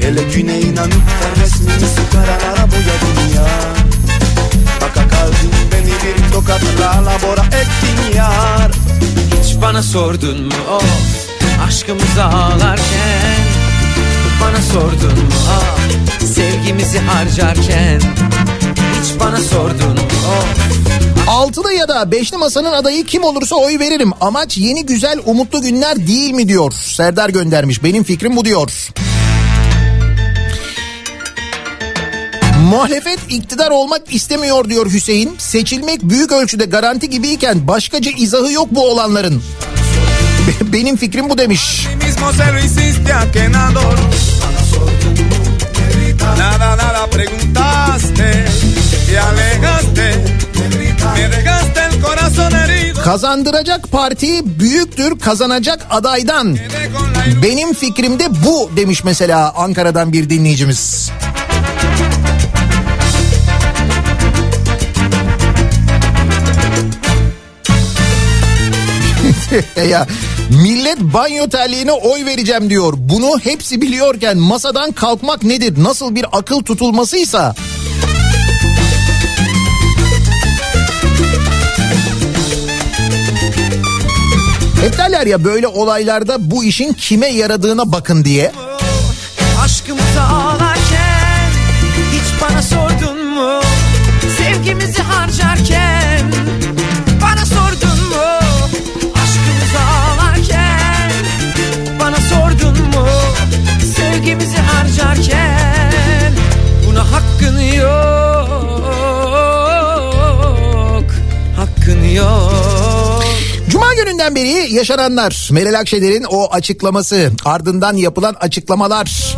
Speaker 11: Hele güne inanıp da resmimizi karalara boyadın ya. Baka kaldın beni bir tokatla labora ettin yar.
Speaker 5: Hiç bana sordun mu of
Speaker 12: Aşkımızı ağlarken bana sordun mu ah Sevgimizi harcarken hiç bana sordun mu oh.
Speaker 1: Altılı ya da beşli masanın adayı kim olursa oy veririm. Amaç yeni güzel umutlu günler değil mi diyor. Serdar göndermiş. Benim fikrim bu diyor. Muhalefet iktidar olmak istemiyor diyor Hüseyin. Seçilmek büyük ölçüde garanti gibiyken başkaca izahı yok bu olanların. Be- Benim fikrim bu demiş.
Speaker 11: Nada, nada preguntaste, te alejaste,
Speaker 1: Kazandıracak parti büyüktür kazanacak adaydan. Benim fikrim de bu demiş mesela Ankara'dan bir dinleyicimiz. ya millet banyo terliğine oy vereceğim diyor. Bunu hepsi biliyorken masadan kalkmak nedir? Nasıl bir akıl tutulmasıysa Hep derler ya böyle olaylarda bu işin kime yaradığına bakın diye.
Speaker 12: Aşkımızı ağlarken hiç bana sordun mu? Sevgimizi harcarken bana sordun mu? Aşkımızı ağlarken bana sordun mu? Sevgimizi harcarken buna hakkın yok. Hakkın yok.
Speaker 1: Gününden beri yaşananlar, Meral Akşener'in o açıklaması, ardından yapılan açıklamalar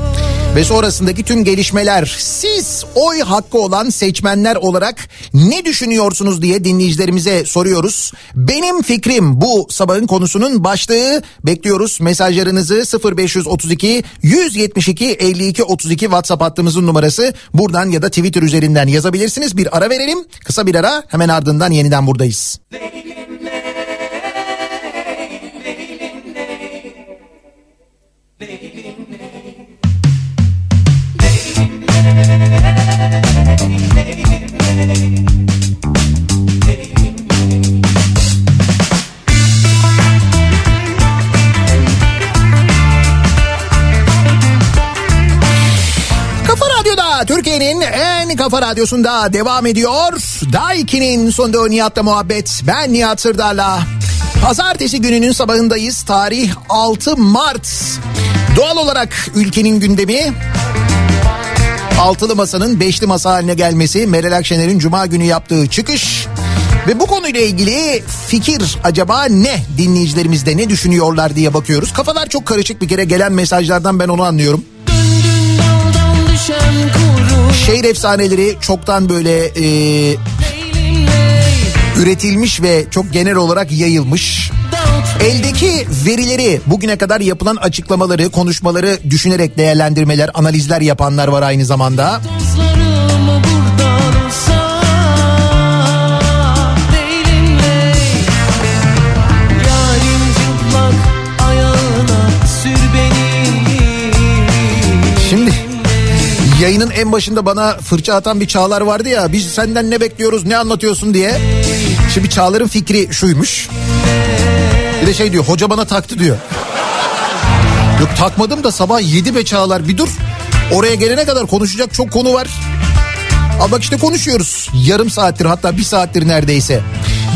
Speaker 1: ve sonrasındaki tüm gelişmeler. Siz oy hakkı olan seçmenler olarak ne düşünüyorsunuz diye dinleyicilerimize soruyoruz. Benim fikrim bu sabahın konusunun başlığı. Bekliyoruz mesajlarınızı 0532 172 52 32 WhatsApp hattımızın numarası. Buradan ya da Twitter üzerinden yazabilirsiniz. Bir ara verelim. Kısa bir ara hemen ardından yeniden buradayız. Kafa kafa radyosunda devam ediyor. Daiki'nin sonunda Nihat'la muhabbet. Ben Nihat Sırdar'la. Pazartesi gününün sabahındayız. Tarih 6 Mart. Doğal olarak ülkenin gündemi Altılı Masa'nın beşli masa haline gelmesi, Meral Akşener'in Cuma günü yaptığı çıkış ve bu konuyla ilgili fikir acaba ne dinleyicilerimizde ne düşünüyorlar diye bakıyoruz. Kafalar çok karışık bir kere gelen mesajlardan ben onu anlıyorum. Şehir efsaneleri çoktan böyle e, üretilmiş ve çok genel olarak yayılmış. Eldeki verileri bugüne kadar yapılan açıklamaları, konuşmaları düşünerek değerlendirmeler, analizler yapanlar var aynı zamanda.
Speaker 7: Dostlarım
Speaker 1: yayının en başında bana fırça atan bir Çağlar vardı ya biz senden ne bekliyoruz ne anlatıyorsun diye. Şimdi Çağlar'ın fikri şuymuş. Bir de şey diyor hoca bana taktı diyor. Yok takmadım da sabah 7 be Çağlar bir dur. Oraya gelene kadar konuşacak çok konu var. Ama bak işte konuşuyoruz. Yarım saattir hatta bir saattir neredeyse.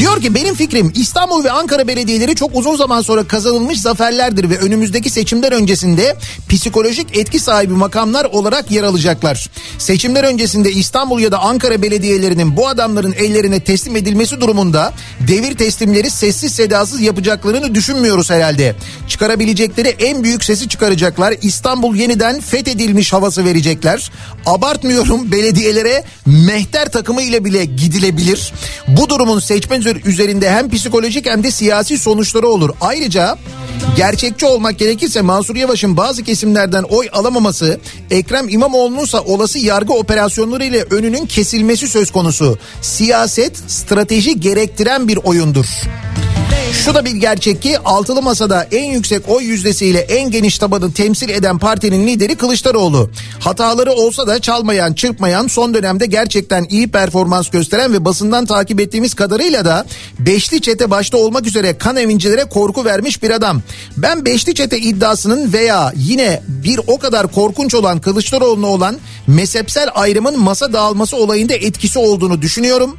Speaker 1: Diyor ki benim fikrim İstanbul ve Ankara belediyeleri çok uzun zaman sonra kazanılmış zaferlerdir ve önümüzdeki seçimler öncesinde psikolojik etki sahibi makamlar olarak yer alacaklar. Seçimler öncesinde İstanbul ya da Ankara belediyelerinin bu adamların ellerine teslim edilmesi durumunda devir teslimleri sessiz sedasız yapacaklarını düşünmüyoruz herhalde. Çıkarabilecekleri en büyük sesi çıkaracaklar. İstanbul yeniden fethedilmiş havası verecekler. Abartmıyorum belediyelere mehter takımı ile bile gidilebilir. Bu durumun seçmen üzerinde hem psikolojik hem de siyasi sonuçları olur. Ayrıca gerçekçi olmak gerekirse Mansur Yavaş'ın bazı kesimlerden oy alamaması Ekrem İmamoğlu'nunsa olası yargı operasyonları ile önünün kesilmesi söz konusu. Siyaset strateji gerektiren bir oyundur. Şu da bir gerçek ki altılı masada en yüksek oy yüzdesiyle en geniş tabanı temsil eden partinin lideri Kılıçdaroğlu. Hataları olsa da çalmayan, çırpmayan, son dönemde gerçekten iyi performans gösteren ve basından takip ettiğimiz kadarıyla da beşli çete başta olmak üzere kan evincilere korku vermiş bir adam. Ben beşli çete iddiasının veya yine bir o kadar korkunç olan Kılıçdaroğlu'na olan mezhepsel ayrımın masa dağılması olayında etkisi olduğunu düşünüyorum.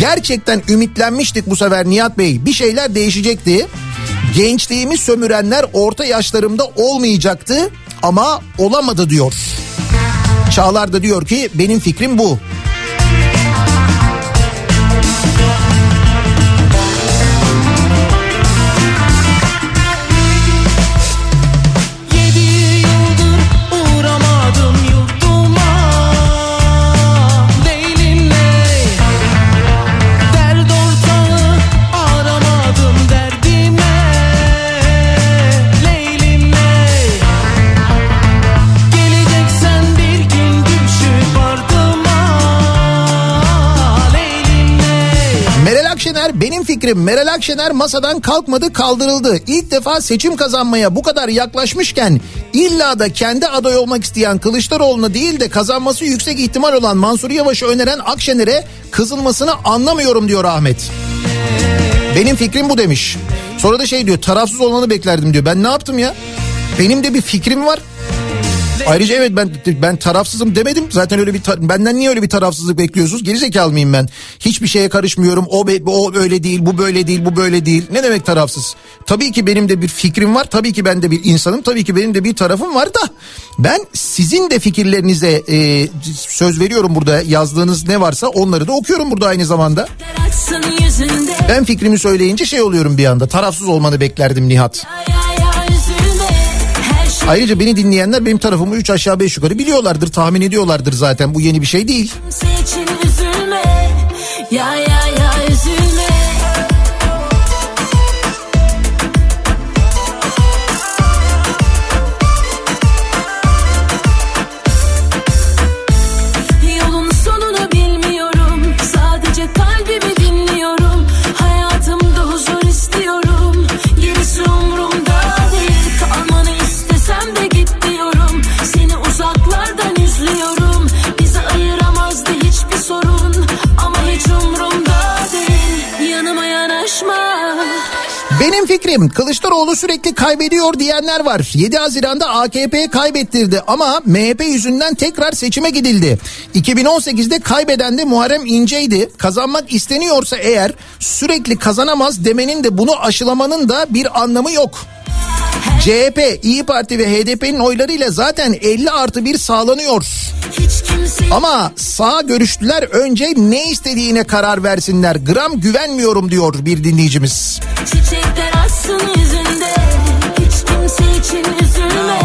Speaker 1: Gerçekten ümitlenmiştik bu sefer Nihat Bey. Bir şeyler değişecekti. Gençliğimi sömürenler orta yaşlarımda olmayacaktı ama olamadı diyor. Çağlar da diyor ki benim fikrim bu. Fikrim Meral Akşener masadan kalkmadı kaldırıldı. İlk defa seçim kazanmaya bu kadar yaklaşmışken illa da kendi aday olmak isteyen Kılıçdaroğlu'na değil de kazanması yüksek ihtimal olan Mansur Yavaş'ı öneren Akşener'e kızılmasını anlamıyorum diyor Ahmet. Benim fikrim bu demiş. Sonra da şey diyor tarafsız olmanı beklerdim diyor. Ben ne yaptım ya? Benim de bir fikrim var. Ayrıca evet ben ben tarafsızım demedim. Zaten öyle bir benden niye öyle bir tarafsızlık bekliyorsunuz? Geri zekalı mıyım ben? Hiçbir şeye karışmıyorum. O be- o öyle değil, bu böyle değil, bu böyle değil. Ne demek tarafsız? Tabii ki benim de bir fikrim var. Tabii ki ben de bir insanım. Tabii ki benim de bir tarafım var da ben sizin de fikirlerinize e, söz veriyorum burada. Yazdığınız ne varsa onları da okuyorum burada aynı zamanda. Ben fikrimi söyleyince şey oluyorum bir anda. Tarafsız olmanı beklerdim Nihat.
Speaker 7: Her şey
Speaker 1: Ayrıca beni dinleyenler benim tarafımı 3 aşağı 5 yukarı biliyorlardır, tahmin ediyorlardır zaten. Bu yeni bir şey değil.
Speaker 7: Ya ya
Speaker 1: fikrim Kılıçdaroğlu sürekli kaybediyor diyenler var. 7 Haziran'da AKP kaybettirdi ama MHP yüzünden tekrar seçime gidildi. 2018'de kaybeden de Muharrem İnce'ydi. Kazanmak isteniyorsa eğer sürekli kazanamaz demenin de bunu aşılamanın da bir anlamı yok. CHP, İyi Parti ve HDP'nin oylarıyla zaten 50 artı 1 sağlanıyor. Ama sağ görüşlüler önce ne istediğine karar versinler. Gram güvenmiyorum diyor bir dinleyicimiz.
Speaker 7: Çiçekler için üzülme.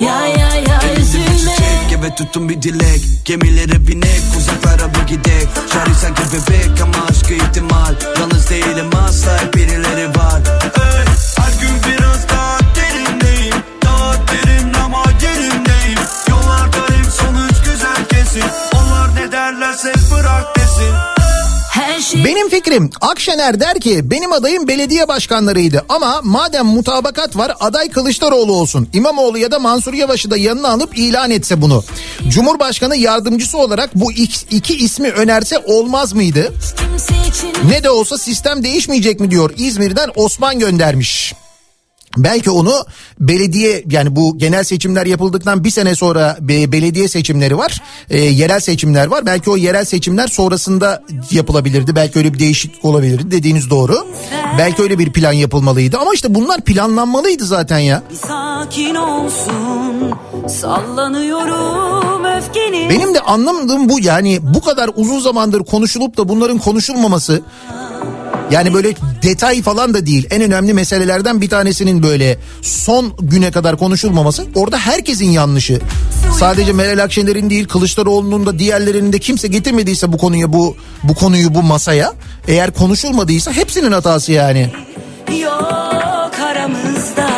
Speaker 7: Ya ya ya üzülme.
Speaker 10: Gibi tutun bir dilek. Gemilere binek uzaklara bir gidek. Şarj sanki bebek ama aşkı ihtimal. Yalnız değilim asla hep birileri var. Ey, Her gün biraz daha derindeyim. Daha derin ama yerindeyim Yollar garip sonuç güzel kesin. Onlar ne derlerse bırak desin
Speaker 7: şey
Speaker 1: Benim fikrim Akşener der ki benim adayım belediye başkanlarıydı ama madem mutabakat var aday Kılıçdaroğlu olsun. İmamoğlu ya da Mansur Yavaş'ı da yanına alıp ilan etse bunu. Cumhurbaşkanı yardımcısı olarak bu ik- iki ismi önerse olmaz mıydı? Ne de olsa sistem değişmeyecek mi diyor İzmir'den Osman göndermiş. Belki onu belediye yani bu genel seçimler yapıldıktan bir sene sonra be- belediye seçimleri var. e, yerel seçimler var. Belki o yerel seçimler sonrasında yapılabilirdi. Belki öyle bir değişiklik olabilirdi dediğiniz doğru. Belki öyle bir plan yapılmalıydı ama işte bunlar planlanmalıydı zaten ya.
Speaker 6: Sakin olsun sallanıyorum öfkeni
Speaker 1: Benim de anlamadığım bu yani bu kadar uzun zamandır konuşulup da bunların konuşulmaması yani böyle detay falan da değil en önemli meselelerden bir tanesinin böyle son güne kadar konuşulmaması orada herkesin yanlışı. Sadece Meral Akşener'in değil Kılıçdaroğlu'nun da diğerlerinin de kimse getirmediyse bu konuya bu bu konuyu bu masaya eğer konuşulmadıysa hepsinin hatası yani.
Speaker 6: yok aramızda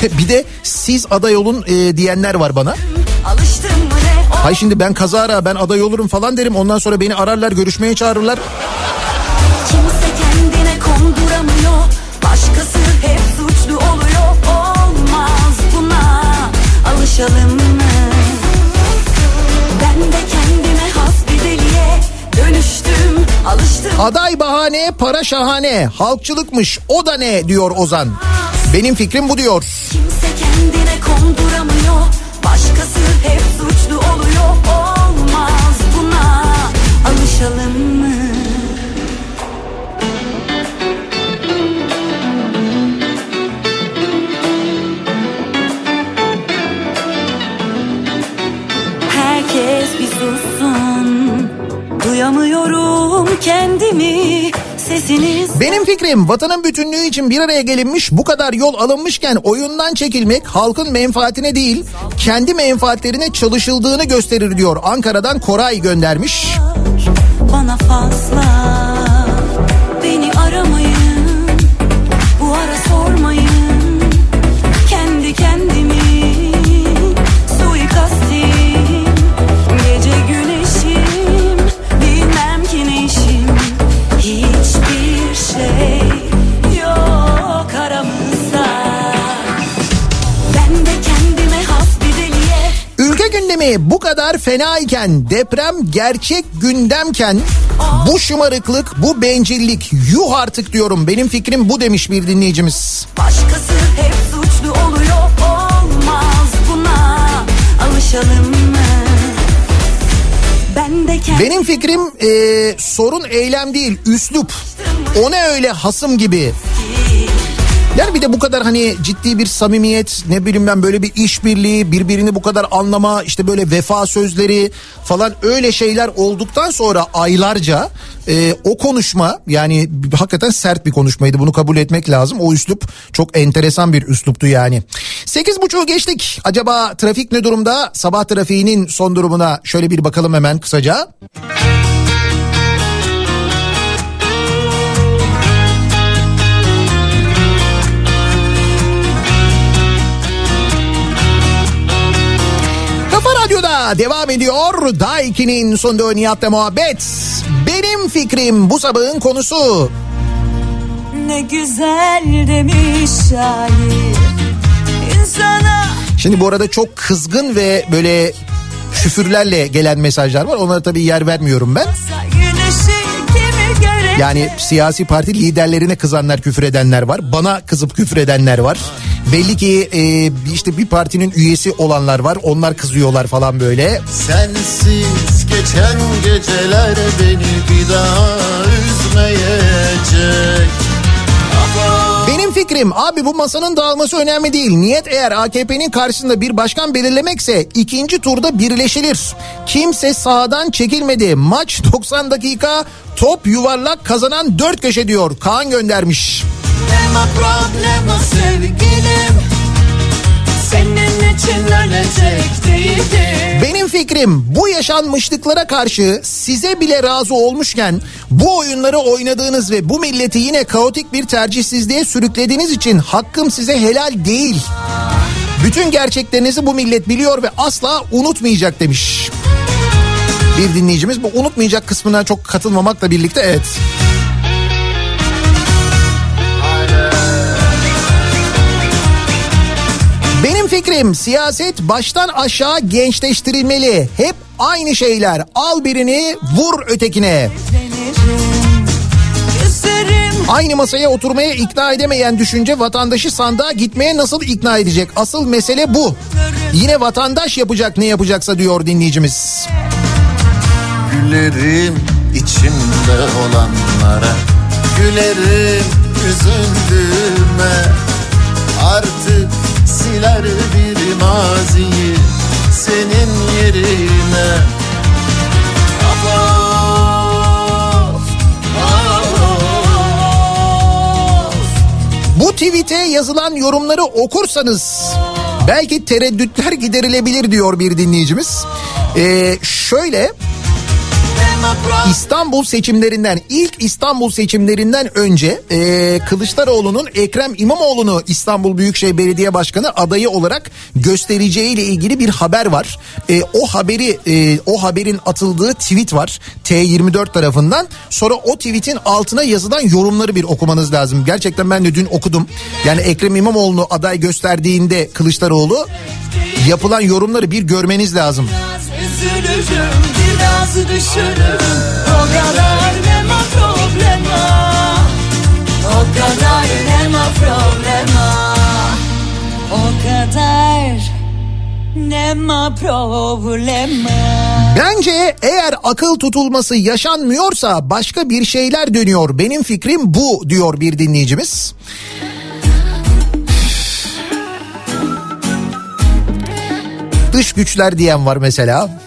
Speaker 1: bir de siz aday olun e, diyenler var bana. Hay şimdi ben kazara ben aday olurum falan derim. Ondan sonra beni ararlar görüşmeye çağırırlar.
Speaker 6: Kimse kendine konduramıyor. Başkası hep suçlu oluyor. Olmaz buna alışalım mı? Ben de kendime has bir deliye dönüştüm. Alıştım.
Speaker 1: Aday bahane para şahane halkçılıkmış o da ne diyor Ozan. Benim fikrim bu diyor.
Speaker 6: Kimse kendine konduramıyor. Başkası hep suçlu oluyor. Olmaz buna. Alışalım mı? Herkes bir sussun. Duyamıyorum kendimi Sesiniz
Speaker 1: Benim fikrim vatanın bütünlüğü için bir araya gelinmiş bu kadar yol alınmışken oyundan çekilmek halkın menfaatine değil kendi menfaatlerine çalışıldığını gösterir diyor. Ankara'dan Koray göndermiş.
Speaker 6: bana fazla Beni aramayın
Speaker 1: Gündemi bu kadar fenayken deprem gerçek gündemken bu şımarıklık bu bencillik yuh artık diyorum benim fikrim bu demiş bir dinleyicimiz.
Speaker 6: Başkası hep suçlu oluyor Olmaz buna Alışalım mı?
Speaker 1: Benim fikrim eee, sorun eylem değil üslup. O ne öyle hasım gibi. Yani bir de bu kadar hani ciddi bir samimiyet ne bileyim ben böyle bir işbirliği birbirini bu kadar anlama işte böyle vefa sözleri falan öyle şeyler olduktan sonra aylarca e, o konuşma yani hakikaten sert bir konuşmaydı bunu kabul etmek lazım. O üslup çok enteresan bir üsluptu yani. Sekiz buçuğu geçtik. Acaba trafik ne durumda? Sabah trafiğinin son durumuna şöyle bir bakalım hemen kısaca. Kafa Radyo'da devam ediyor. Daiki'nin sonunda Nihat'la muhabbet. Benim fikrim bu sabahın konusu.
Speaker 6: Ne güzel demiş şair İnsana
Speaker 1: Şimdi bu arada çok kızgın ve böyle küfürlerle gelen mesajlar var. Onlara tabii yer vermiyorum ben. Yani siyasi parti liderlerine kızanlar, küfür edenler var. Bana kızıp küfür edenler var. Belli ki e, işte bir partinin üyesi olanlar var. Onlar kızıyorlar falan böyle.
Speaker 13: Sensiz geçen geceler beni bir daha üzmeyecek
Speaker 1: Benim fikrim abi bu masanın dağılması önemli değil. Niyet eğer AKP'nin karşısında bir başkan belirlemekse ikinci turda birleşilir. Kimse sahadan çekilmedi. Maç 90 dakika top yuvarlak kazanan 4 köşe diyor. Kaan göndermiş.
Speaker 6: Problema sevgilim Senin için ölecek değilim
Speaker 1: Benim fikrim bu yaşanmışlıklara karşı size bile razı olmuşken bu oyunları oynadığınız ve bu milleti yine kaotik bir tercihsizliğe sürüklediğiniz için hakkım size helal değil. Bütün gerçeklerinizi bu millet biliyor ve asla unutmayacak demiş. Bir dinleyicimiz bu unutmayacak kısmına çok katılmamakla birlikte evet. Benim fikrim siyaset baştan aşağı gençleştirilmeli. Hep aynı şeyler. Al birini vur ötekine. Aynı masaya oturmaya ikna edemeyen düşünce vatandaşı sandığa gitmeye nasıl ikna edecek? Asıl mesele bu. Yine vatandaş yapacak ne yapacaksa diyor dinleyicimiz.
Speaker 13: Gülerim içimde olanlara Gülerim üzüldüğüme Artık siler bir maziyi Senin yerine.
Speaker 1: Bu tweet'e yazılan yorumları okursanız belki tereddütler giderilebilir diyor bir dinleyicimiz. Ee, şöyle. İstanbul seçimlerinden ilk İstanbul seçimlerinden önce e, Kılıçdaroğlu'nun Ekrem İmamoğlu'nu İstanbul Büyükşehir Belediye Başkanı adayı olarak göstereceği ile ilgili bir haber var. E, o haberi e, o haberin atıldığı tweet var T24 tarafından. Sonra o tweetin altına yazılan yorumları bir okumanız lazım. Gerçekten ben de dün okudum. Yani Ekrem İmamoğlu'nu aday gösterdiğinde Kılıçdaroğlu yapılan yorumları bir görmeniz lazım.
Speaker 6: Üzülürüm biraz düşünürüm O kadar nema problema O kadar nema problema O kadar nema problema
Speaker 1: Bence eğer akıl tutulması yaşanmıyorsa başka bir şeyler dönüyor. Benim fikrim bu diyor bir dinleyicimiz. Dış güçler diyen var mesela.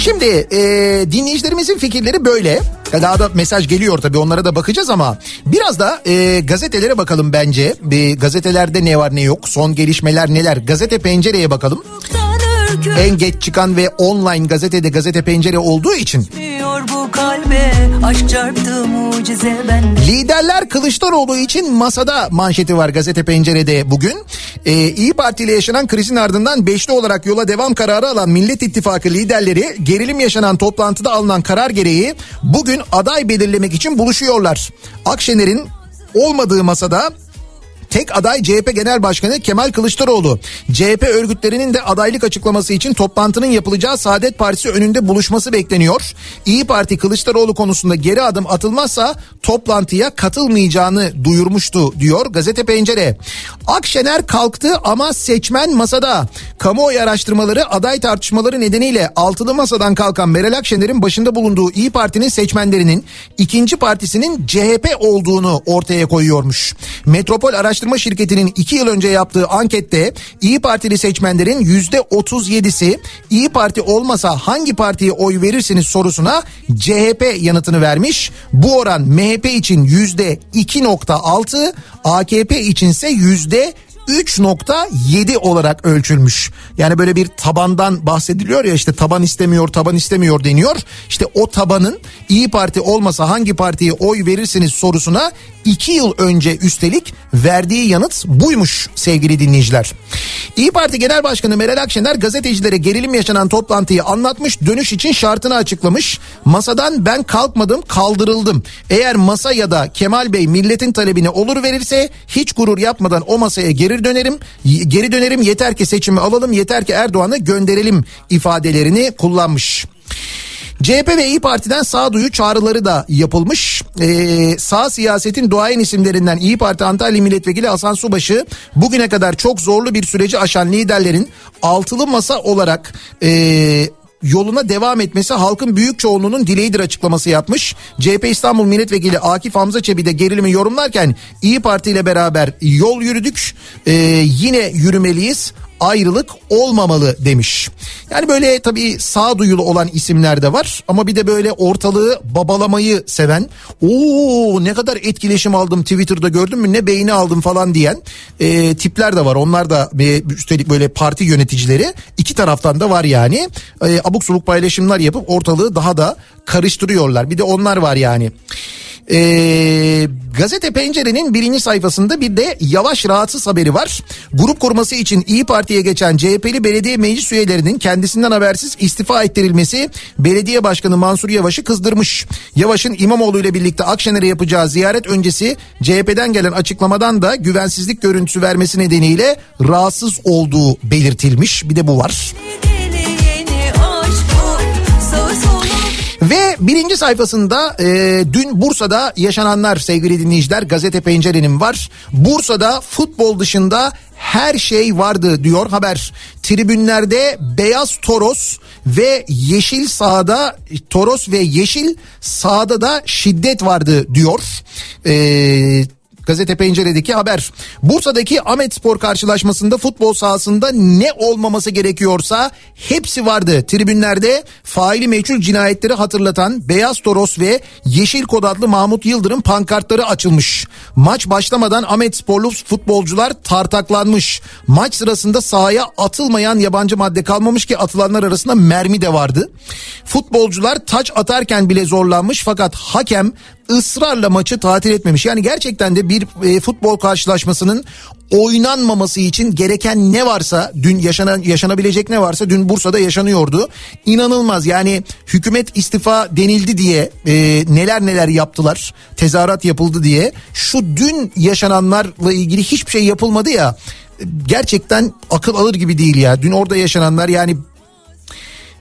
Speaker 1: Şimdi e, dinleyicilerimizin fikirleri böyle. Daha da mesaj geliyor tabii onlara da bakacağız ama biraz da e, gazetelere bakalım bence. Bir gazetelerde ne var ne yok, son gelişmeler neler. Gazete pencereye bakalım. En geç çıkan ve online gazetede gazete pencere olduğu için
Speaker 6: kalbe
Speaker 1: Liderler Kılıçdaroğlu için masada manşeti var gazete pencerede bugün. Ee, İyi Parti ile yaşanan krizin ardından beşli olarak yola devam kararı alan Millet İttifakı liderleri gerilim yaşanan toplantıda alınan karar gereği bugün aday belirlemek için buluşuyorlar. Akşener'in olmadığı masada Tek aday CHP Genel Başkanı Kemal Kılıçdaroğlu. CHP örgütlerinin de adaylık açıklaması için toplantının yapılacağı Saadet Partisi önünde buluşması bekleniyor. İyi Parti Kılıçdaroğlu konusunda geri adım atılmazsa toplantıya katılmayacağını duyurmuştu diyor Gazete Pencere. Akşener kalktı ama seçmen masada. Kamuoyu araştırmaları aday tartışmaları nedeniyle altılı masadan kalkan Meral Akşener'in başında bulunduğu İyi Parti'nin seçmenlerinin ikinci partisinin CHP olduğunu ortaya koyuyormuş. Metropol Araştırma Şirketi'nin iki yıl önce yaptığı ankette İyi Partili seçmenlerin yüzde 37'si İyi Parti olmasa hangi partiye oy verirsiniz sorusuna CHP yanıtını vermiş. Bu oran MHP için yüzde 2.6 AKP içinse yüzde 3.7 olarak ölçülmüş. Yani böyle bir tabandan bahsediliyor ya işte taban istemiyor taban istemiyor deniyor. İşte o tabanın İyi Parti olmasa hangi partiye oy verirsiniz sorusuna 2 yıl önce üstelik verdiği yanıt buymuş sevgili dinleyiciler. İyi Parti Genel Başkanı Meral Akşener gazetecilere gerilim yaşanan toplantıyı anlatmış dönüş için şartını açıklamış. Masadan ben kalkmadım kaldırıldım. Eğer masa ya da Kemal Bey milletin talebini olur verirse hiç gurur yapmadan o masaya geri dönerim. Geri dönerim yeter ki seçimi alalım yeter ki Erdoğan'ı gönderelim ifadelerini kullanmış. CHP ve İyi Parti'den sağduyu çağrıları da yapılmış. Ee, sağ siyasetin duayen isimlerinden İyi Parti Antalya Milletvekili Hasan Subaşı bugüne kadar çok zorlu bir süreci aşan liderlerin altılı masa olarak ee, yoluna devam etmesi halkın büyük çoğunluğunun dileğidir açıklaması yapmış. CHP İstanbul Milletvekili Akif Hamza Çebi de gerilimi yorumlarken İyi Parti ile beraber yol yürüdük ee, yine yürümeliyiz ayrılık olmamalı demiş. Yani böyle tabii sağduyulu olan isimler de var ama bir de böyle ortalığı babalamayı seven ooo ne kadar etkileşim aldım Twitter'da gördün mü ne beğeni aldım falan diyen e, tipler de var. Onlar da e, üstelik böyle parti yöneticileri iki taraftan da var yani e, abuk subuk paylaşımlar yapıp ortalığı daha da karıştırıyorlar. Bir de onlar var yani. Ee, gazete Pencere'nin birinci sayfasında bir de yavaş rahatsız haberi var. Grup kurması için İyi Parti'ye geçen CHP'li belediye meclis üyelerinin kendisinden habersiz istifa ettirilmesi belediye başkanı Mansur Yavaş'ı kızdırmış. Yavaş'ın İmamoğlu ile birlikte Akşener'e yapacağı ziyaret öncesi CHP'den gelen açıklamadan da güvensizlik görüntüsü vermesi nedeniyle rahatsız olduğu belirtilmiş. Bir de bu var.
Speaker 6: Yeni
Speaker 1: Ve birinci sayfasında e, dün Bursa'da yaşananlar sevgili dinleyiciler gazete pencerenin var. Bursa'da futbol dışında her şey vardı diyor haber. Tribünlerde beyaz toros ve yeşil sahada toros ve yeşil sahada da şiddet vardı diyor. Eee Gazete Pencere'deki haber. Bursa'daki Ahmet Spor karşılaşmasında futbol sahasında ne olmaması gerekiyorsa hepsi vardı. Tribünlerde faili meçhul cinayetleri hatırlatan Beyaz Toros ve Yeşil Kod adlı Mahmut Yıldırım pankartları açılmış. Maç başlamadan Ahmet Sporlu futbolcular tartaklanmış. Maç sırasında sahaya atılmayan yabancı madde kalmamış ki atılanlar arasında mermi de vardı. Futbolcular taç atarken bile zorlanmış fakat hakem ısrarla maçı tatil etmemiş. Yani gerçekten de bir e, futbol karşılaşmasının oynanmaması için gereken ne varsa dün yaşanan yaşanabilecek ne varsa dün Bursa'da yaşanıyordu. İnanılmaz yani hükümet istifa denildi diye e, neler neler yaptılar tezahürat yapıldı diye şu dün yaşananlarla ilgili hiçbir şey yapılmadı ya gerçekten akıl alır gibi değil ya dün orada yaşananlar yani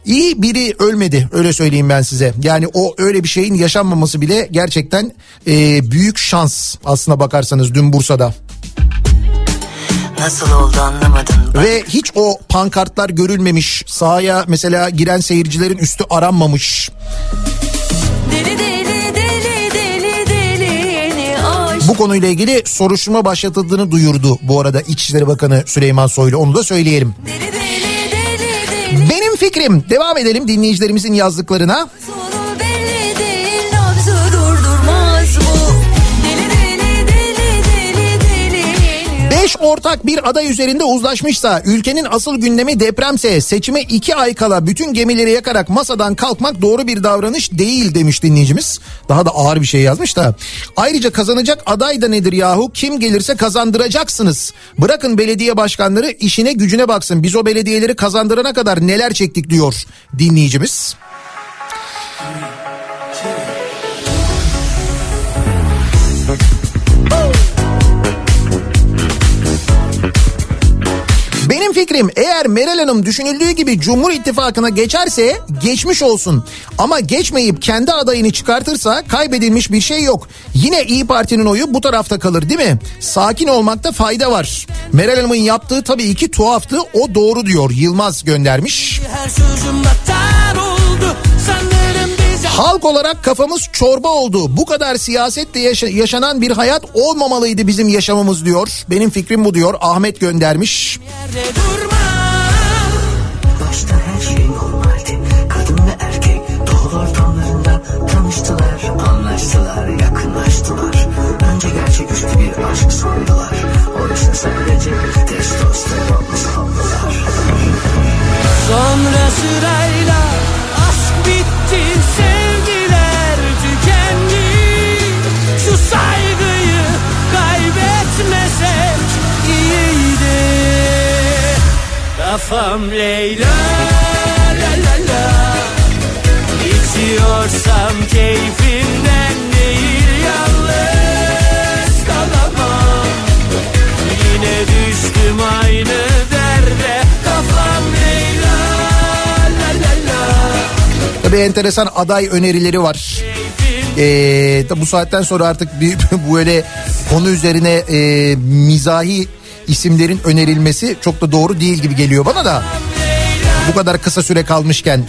Speaker 1: İyi biri ölmedi öyle söyleyeyim ben size. Yani o öyle bir şeyin yaşanmaması bile gerçekten e, büyük şans aslına bakarsanız dün Bursa'da.
Speaker 14: Nasıl oldu anlamadım.
Speaker 1: Ve hiç o pankartlar görülmemiş. Sahaya mesela giren seyircilerin üstü aranmamış.
Speaker 6: Deli deli deli deli deli.
Speaker 1: Bu konuyla ilgili soruşturma başlatıldığını duyurdu bu arada İçişleri Bakanı Süleyman Soylu. Onu da söyleyelim. Benim fikrim. Devam edelim dinleyicilerimizin yazdıklarına. Beş ortak bir aday üzerinde uzlaşmışsa ülkenin asıl gündemi depremse seçime iki ay kala bütün gemileri yakarak masadan kalkmak doğru bir davranış değil demiş dinleyicimiz. Daha da ağır bir şey yazmış da. Ayrıca kazanacak aday da nedir yahu kim gelirse kazandıracaksınız. Bırakın belediye başkanları işine gücüne baksın biz o belediyeleri kazandırana kadar neler çektik diyor dinleyicimiz. Benim fikrim eğer Meral Hanım düşünüldüğü gibi Cumhur İttifakı'na geçerse geçmiş olsun. Ama geçmeyip kendi adayını çıkartırsa kaybedilmiş bir şey yok. Yine İyi Parti'nin oyu bu tarafta kalır değil mi? Sakin olmakta fayda var. Meral Hanım'ın yaptığı tabii ki tuhaftı o doğru diyor Yılmaz göndermiş.
Speaker 7: Her sözüm oldu bize
Speaker 1: Halk olarak kafamız çorba oldu. Bu kadar siyasetle yaşa- yaşanan bir hayat olmamalıydı bizim yaşamımız diyor. Benim fikrim bu diyor. Ahmet göndermiş.
Speaker 14: şey.
Speaker 7: Sonra sırayla Kafam Leyla la la la. İçiyorsam keyfimden değil yalnız kalamam. Yine düştüm aynı derde Kafam Leyla la la la.
Speaker 1: Tabii enteresan aday önerileri var. Ee, bu saatten sonra artık bir, böyle konu üzerine e, mizahi isimlerin önerilmesi çok da doğru değil gibi geliyor bana da. Bu kadar kısa süre kalmışken.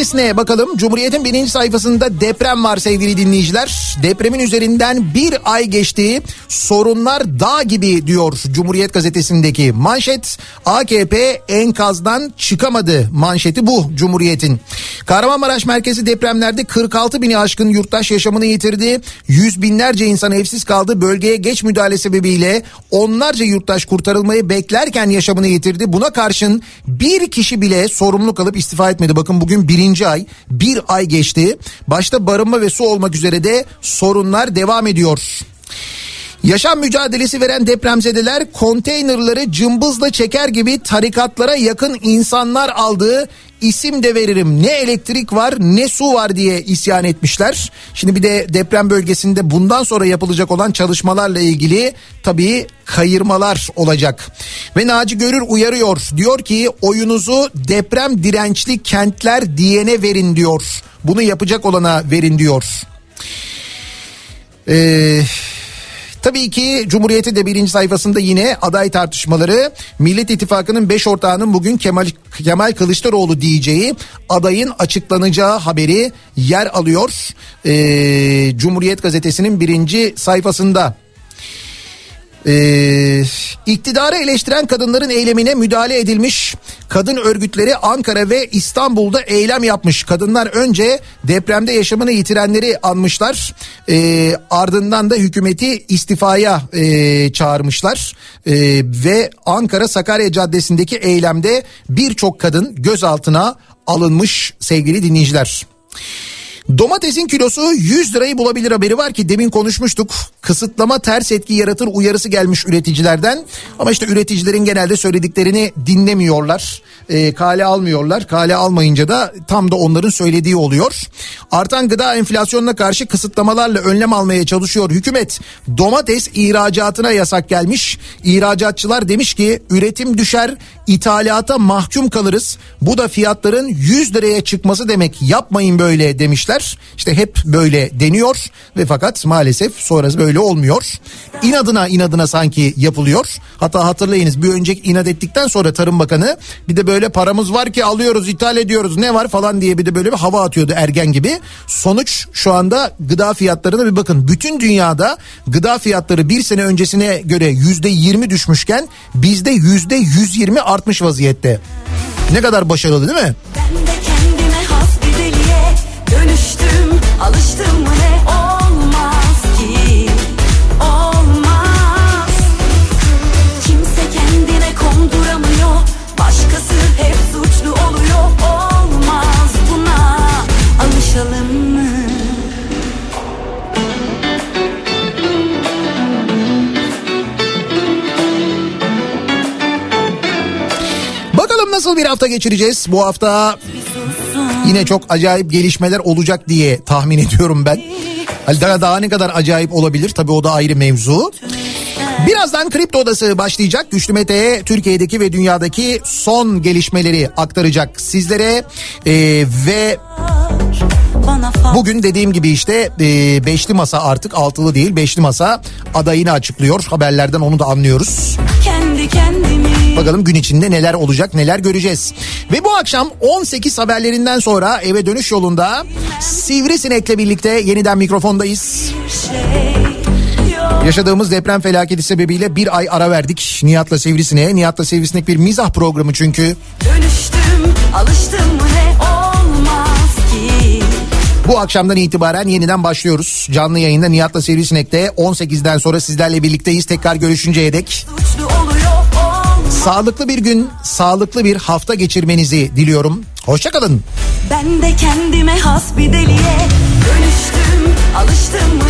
Speaker 1: Gazetesi'ne bakalım. Cumhuriyet'in birinci sayfasında deprem var sevgili dinleyiciler. Depremin üzerinden bir ay geçti. Sorunlar dağ gibi diyor Cumhuriyet Gazetesi'ndeki manşet. AKP enkazdan çıkamadı manşeti bu Cumhuriyet'in. Kahramanmaraş merkezi depremlerde 46 bini aşkın yurttaş yaşamını yitirdi. Yüz binlerce insan evsiz kaldı. Bölgeye geç müdahale sebebiyle onlarca yurttaş kurtarılmayı beklerken yaşamını yitirdi. Buna karşın bir kişi bile sorumluluk alıp istifa etmedi. Bakın bugün birinci ay bir ay geçti. Başta barınma ve su olmak üzere de sorunlar devam ediyor. Yaşam mücadelesi veren depremzedeler konteynerları cımbızla çeker gibi tarikatlara yakın insanlar aldığı isim de veririm. Ne elektrik var ne su var diye isyan etmişler. Şimdi bir de deprem bölgesinde bundan sonra yapılacak olan çalışmalarla ilgili tabii kayırmalar olacak. Ve Naci Görür uyarıyor. Diyor ki oyunuzu deprem dirençli kentler diyene verin diyor. Bunu yapacak olana verin diyor. Eee Tabii ki Cumhuriyet'in de birinci sayfasında yine aday tartışmaları. Millet İttifakı'nın 5 ortağının bugün Kemal, Kemal Kılıçdaroğlu diyeceği adayın açıklanacağı haberi yer alıyor. Ee, Cumhuriyet Gazetesi'nin birinci sayfasında. Ee, iktidarı eleştiren kadınların eylemine müdahale edilmiş. Kadın örgütleri Ankara ve İstanbul'da eylem yapmış. Kadınlar önce depremde yaşamını yitirenleri anmışlar. Ee, ardından da hükümeti istifaya e, çağırmışlar. Ee, ve Ankara Sakarya Caddesi'ndeki eylemde birçok kadın gözaltına alınmış sevgili dinleyiciler. Domatesin kilosu 100 lirayı bulabilir haberi var ki demin konuşmuştuk. Kısıtlama ters etki yaratır uyarısı gelmiş üreticilerden. Ama işte üreticilerin genelde söylediklerini dinlemiyorlar. E, kale almıyorlar. Kale almayınca da tam da onların söylediği oluyor. Artan gıda enflasyonuna karşı kısıtlamalarla önlem almaya çalışıyor hükümet. Domates ihracatına yasak gelmiş. İhracatçılar demiş ki üretim düşer, ithalata mahkum kalırız. Bu da fiyatların 100 liraya çıkması demek. Yapmayın böyle demişler. İşte hep böyle deniyor ve fakat maalesef sonrası böyle olmuyor. İnadına inadına sanki yapılıyor. Hatta hatırlayınız bir önceki inat ettikten sonra Tarım Bakanı bir de böyle paramız var ki alıyoruz ithal ediyoruz ne var falan diye bir de böyle bir hava atıyordu ergen gibi. Sonuç şu anda gıda fiyatlarına bir bakın. Bütün dünyada gıda fiyatları bir sene öncesine göre yüzde yirmi düşmüşken bizde yüzde yüz yirmi artmış vaziyette. Ne kadar başarılı değil mi?
Speaker 6: Deliye dönüştüm alıştım mı ne olmaz ki olmaz Kimse kendine konduramıyor başkası hep suçlu oluyor olmaz buna alışalım?
Speaker 1: Bakalım nasıl bir hafta geçireceğiz bu hafta. Yine çok acayip gelişmeler olacak diye tahmin ediyorum ben. Hani daha, daha ne kadar acayip olabilir tabii o da ayrı mevzu. Birazdan Kripto Odası başlayacak. Güçlü Mete Türkiye'deki ve dünyadaki son gelişmeleri aktaracak sizlere. Ee, ve Bugün dediğim gibi işte e, beşli masa artık altılı değil beşli masa adayını açıklıyor. Haberlerden onu da anlıyoruz.
Speaker 6: Kendi
Speaker 1: Bakalım gün içinde neler olacak neler göreceğiz. Ve bu akşam 18 haberlerinden sonra eve dönüş yolunda Sivrisinek'le birlikte yeniden mikrofondayız. Yaşadığımız deprem felaketi sebebiyle bir ay ara verdik Nihat'la Sivrisinek'e. Nihat'la Sivrisinek bir mizah programı çünkü.
Speaker 6: dönüştüm alıştım ne olmaz ki
Speaker 1: Bu akşamdan itibaren yeniden başlıyoruz. Canlı yayında Nihat'la Sivrisinek'te 18'den sonra sizlerle birlikteyiz. Tekrar görüşünceye dek.
Speaker 6: suçlu
Speaker 1: Sağlıklı bir gün, sağlıklı bir hafta geçirmenizi diliyorum. Hoşçakalın.
Speaker 6: Ben de kendime has bir deliye dönüştüm alıştım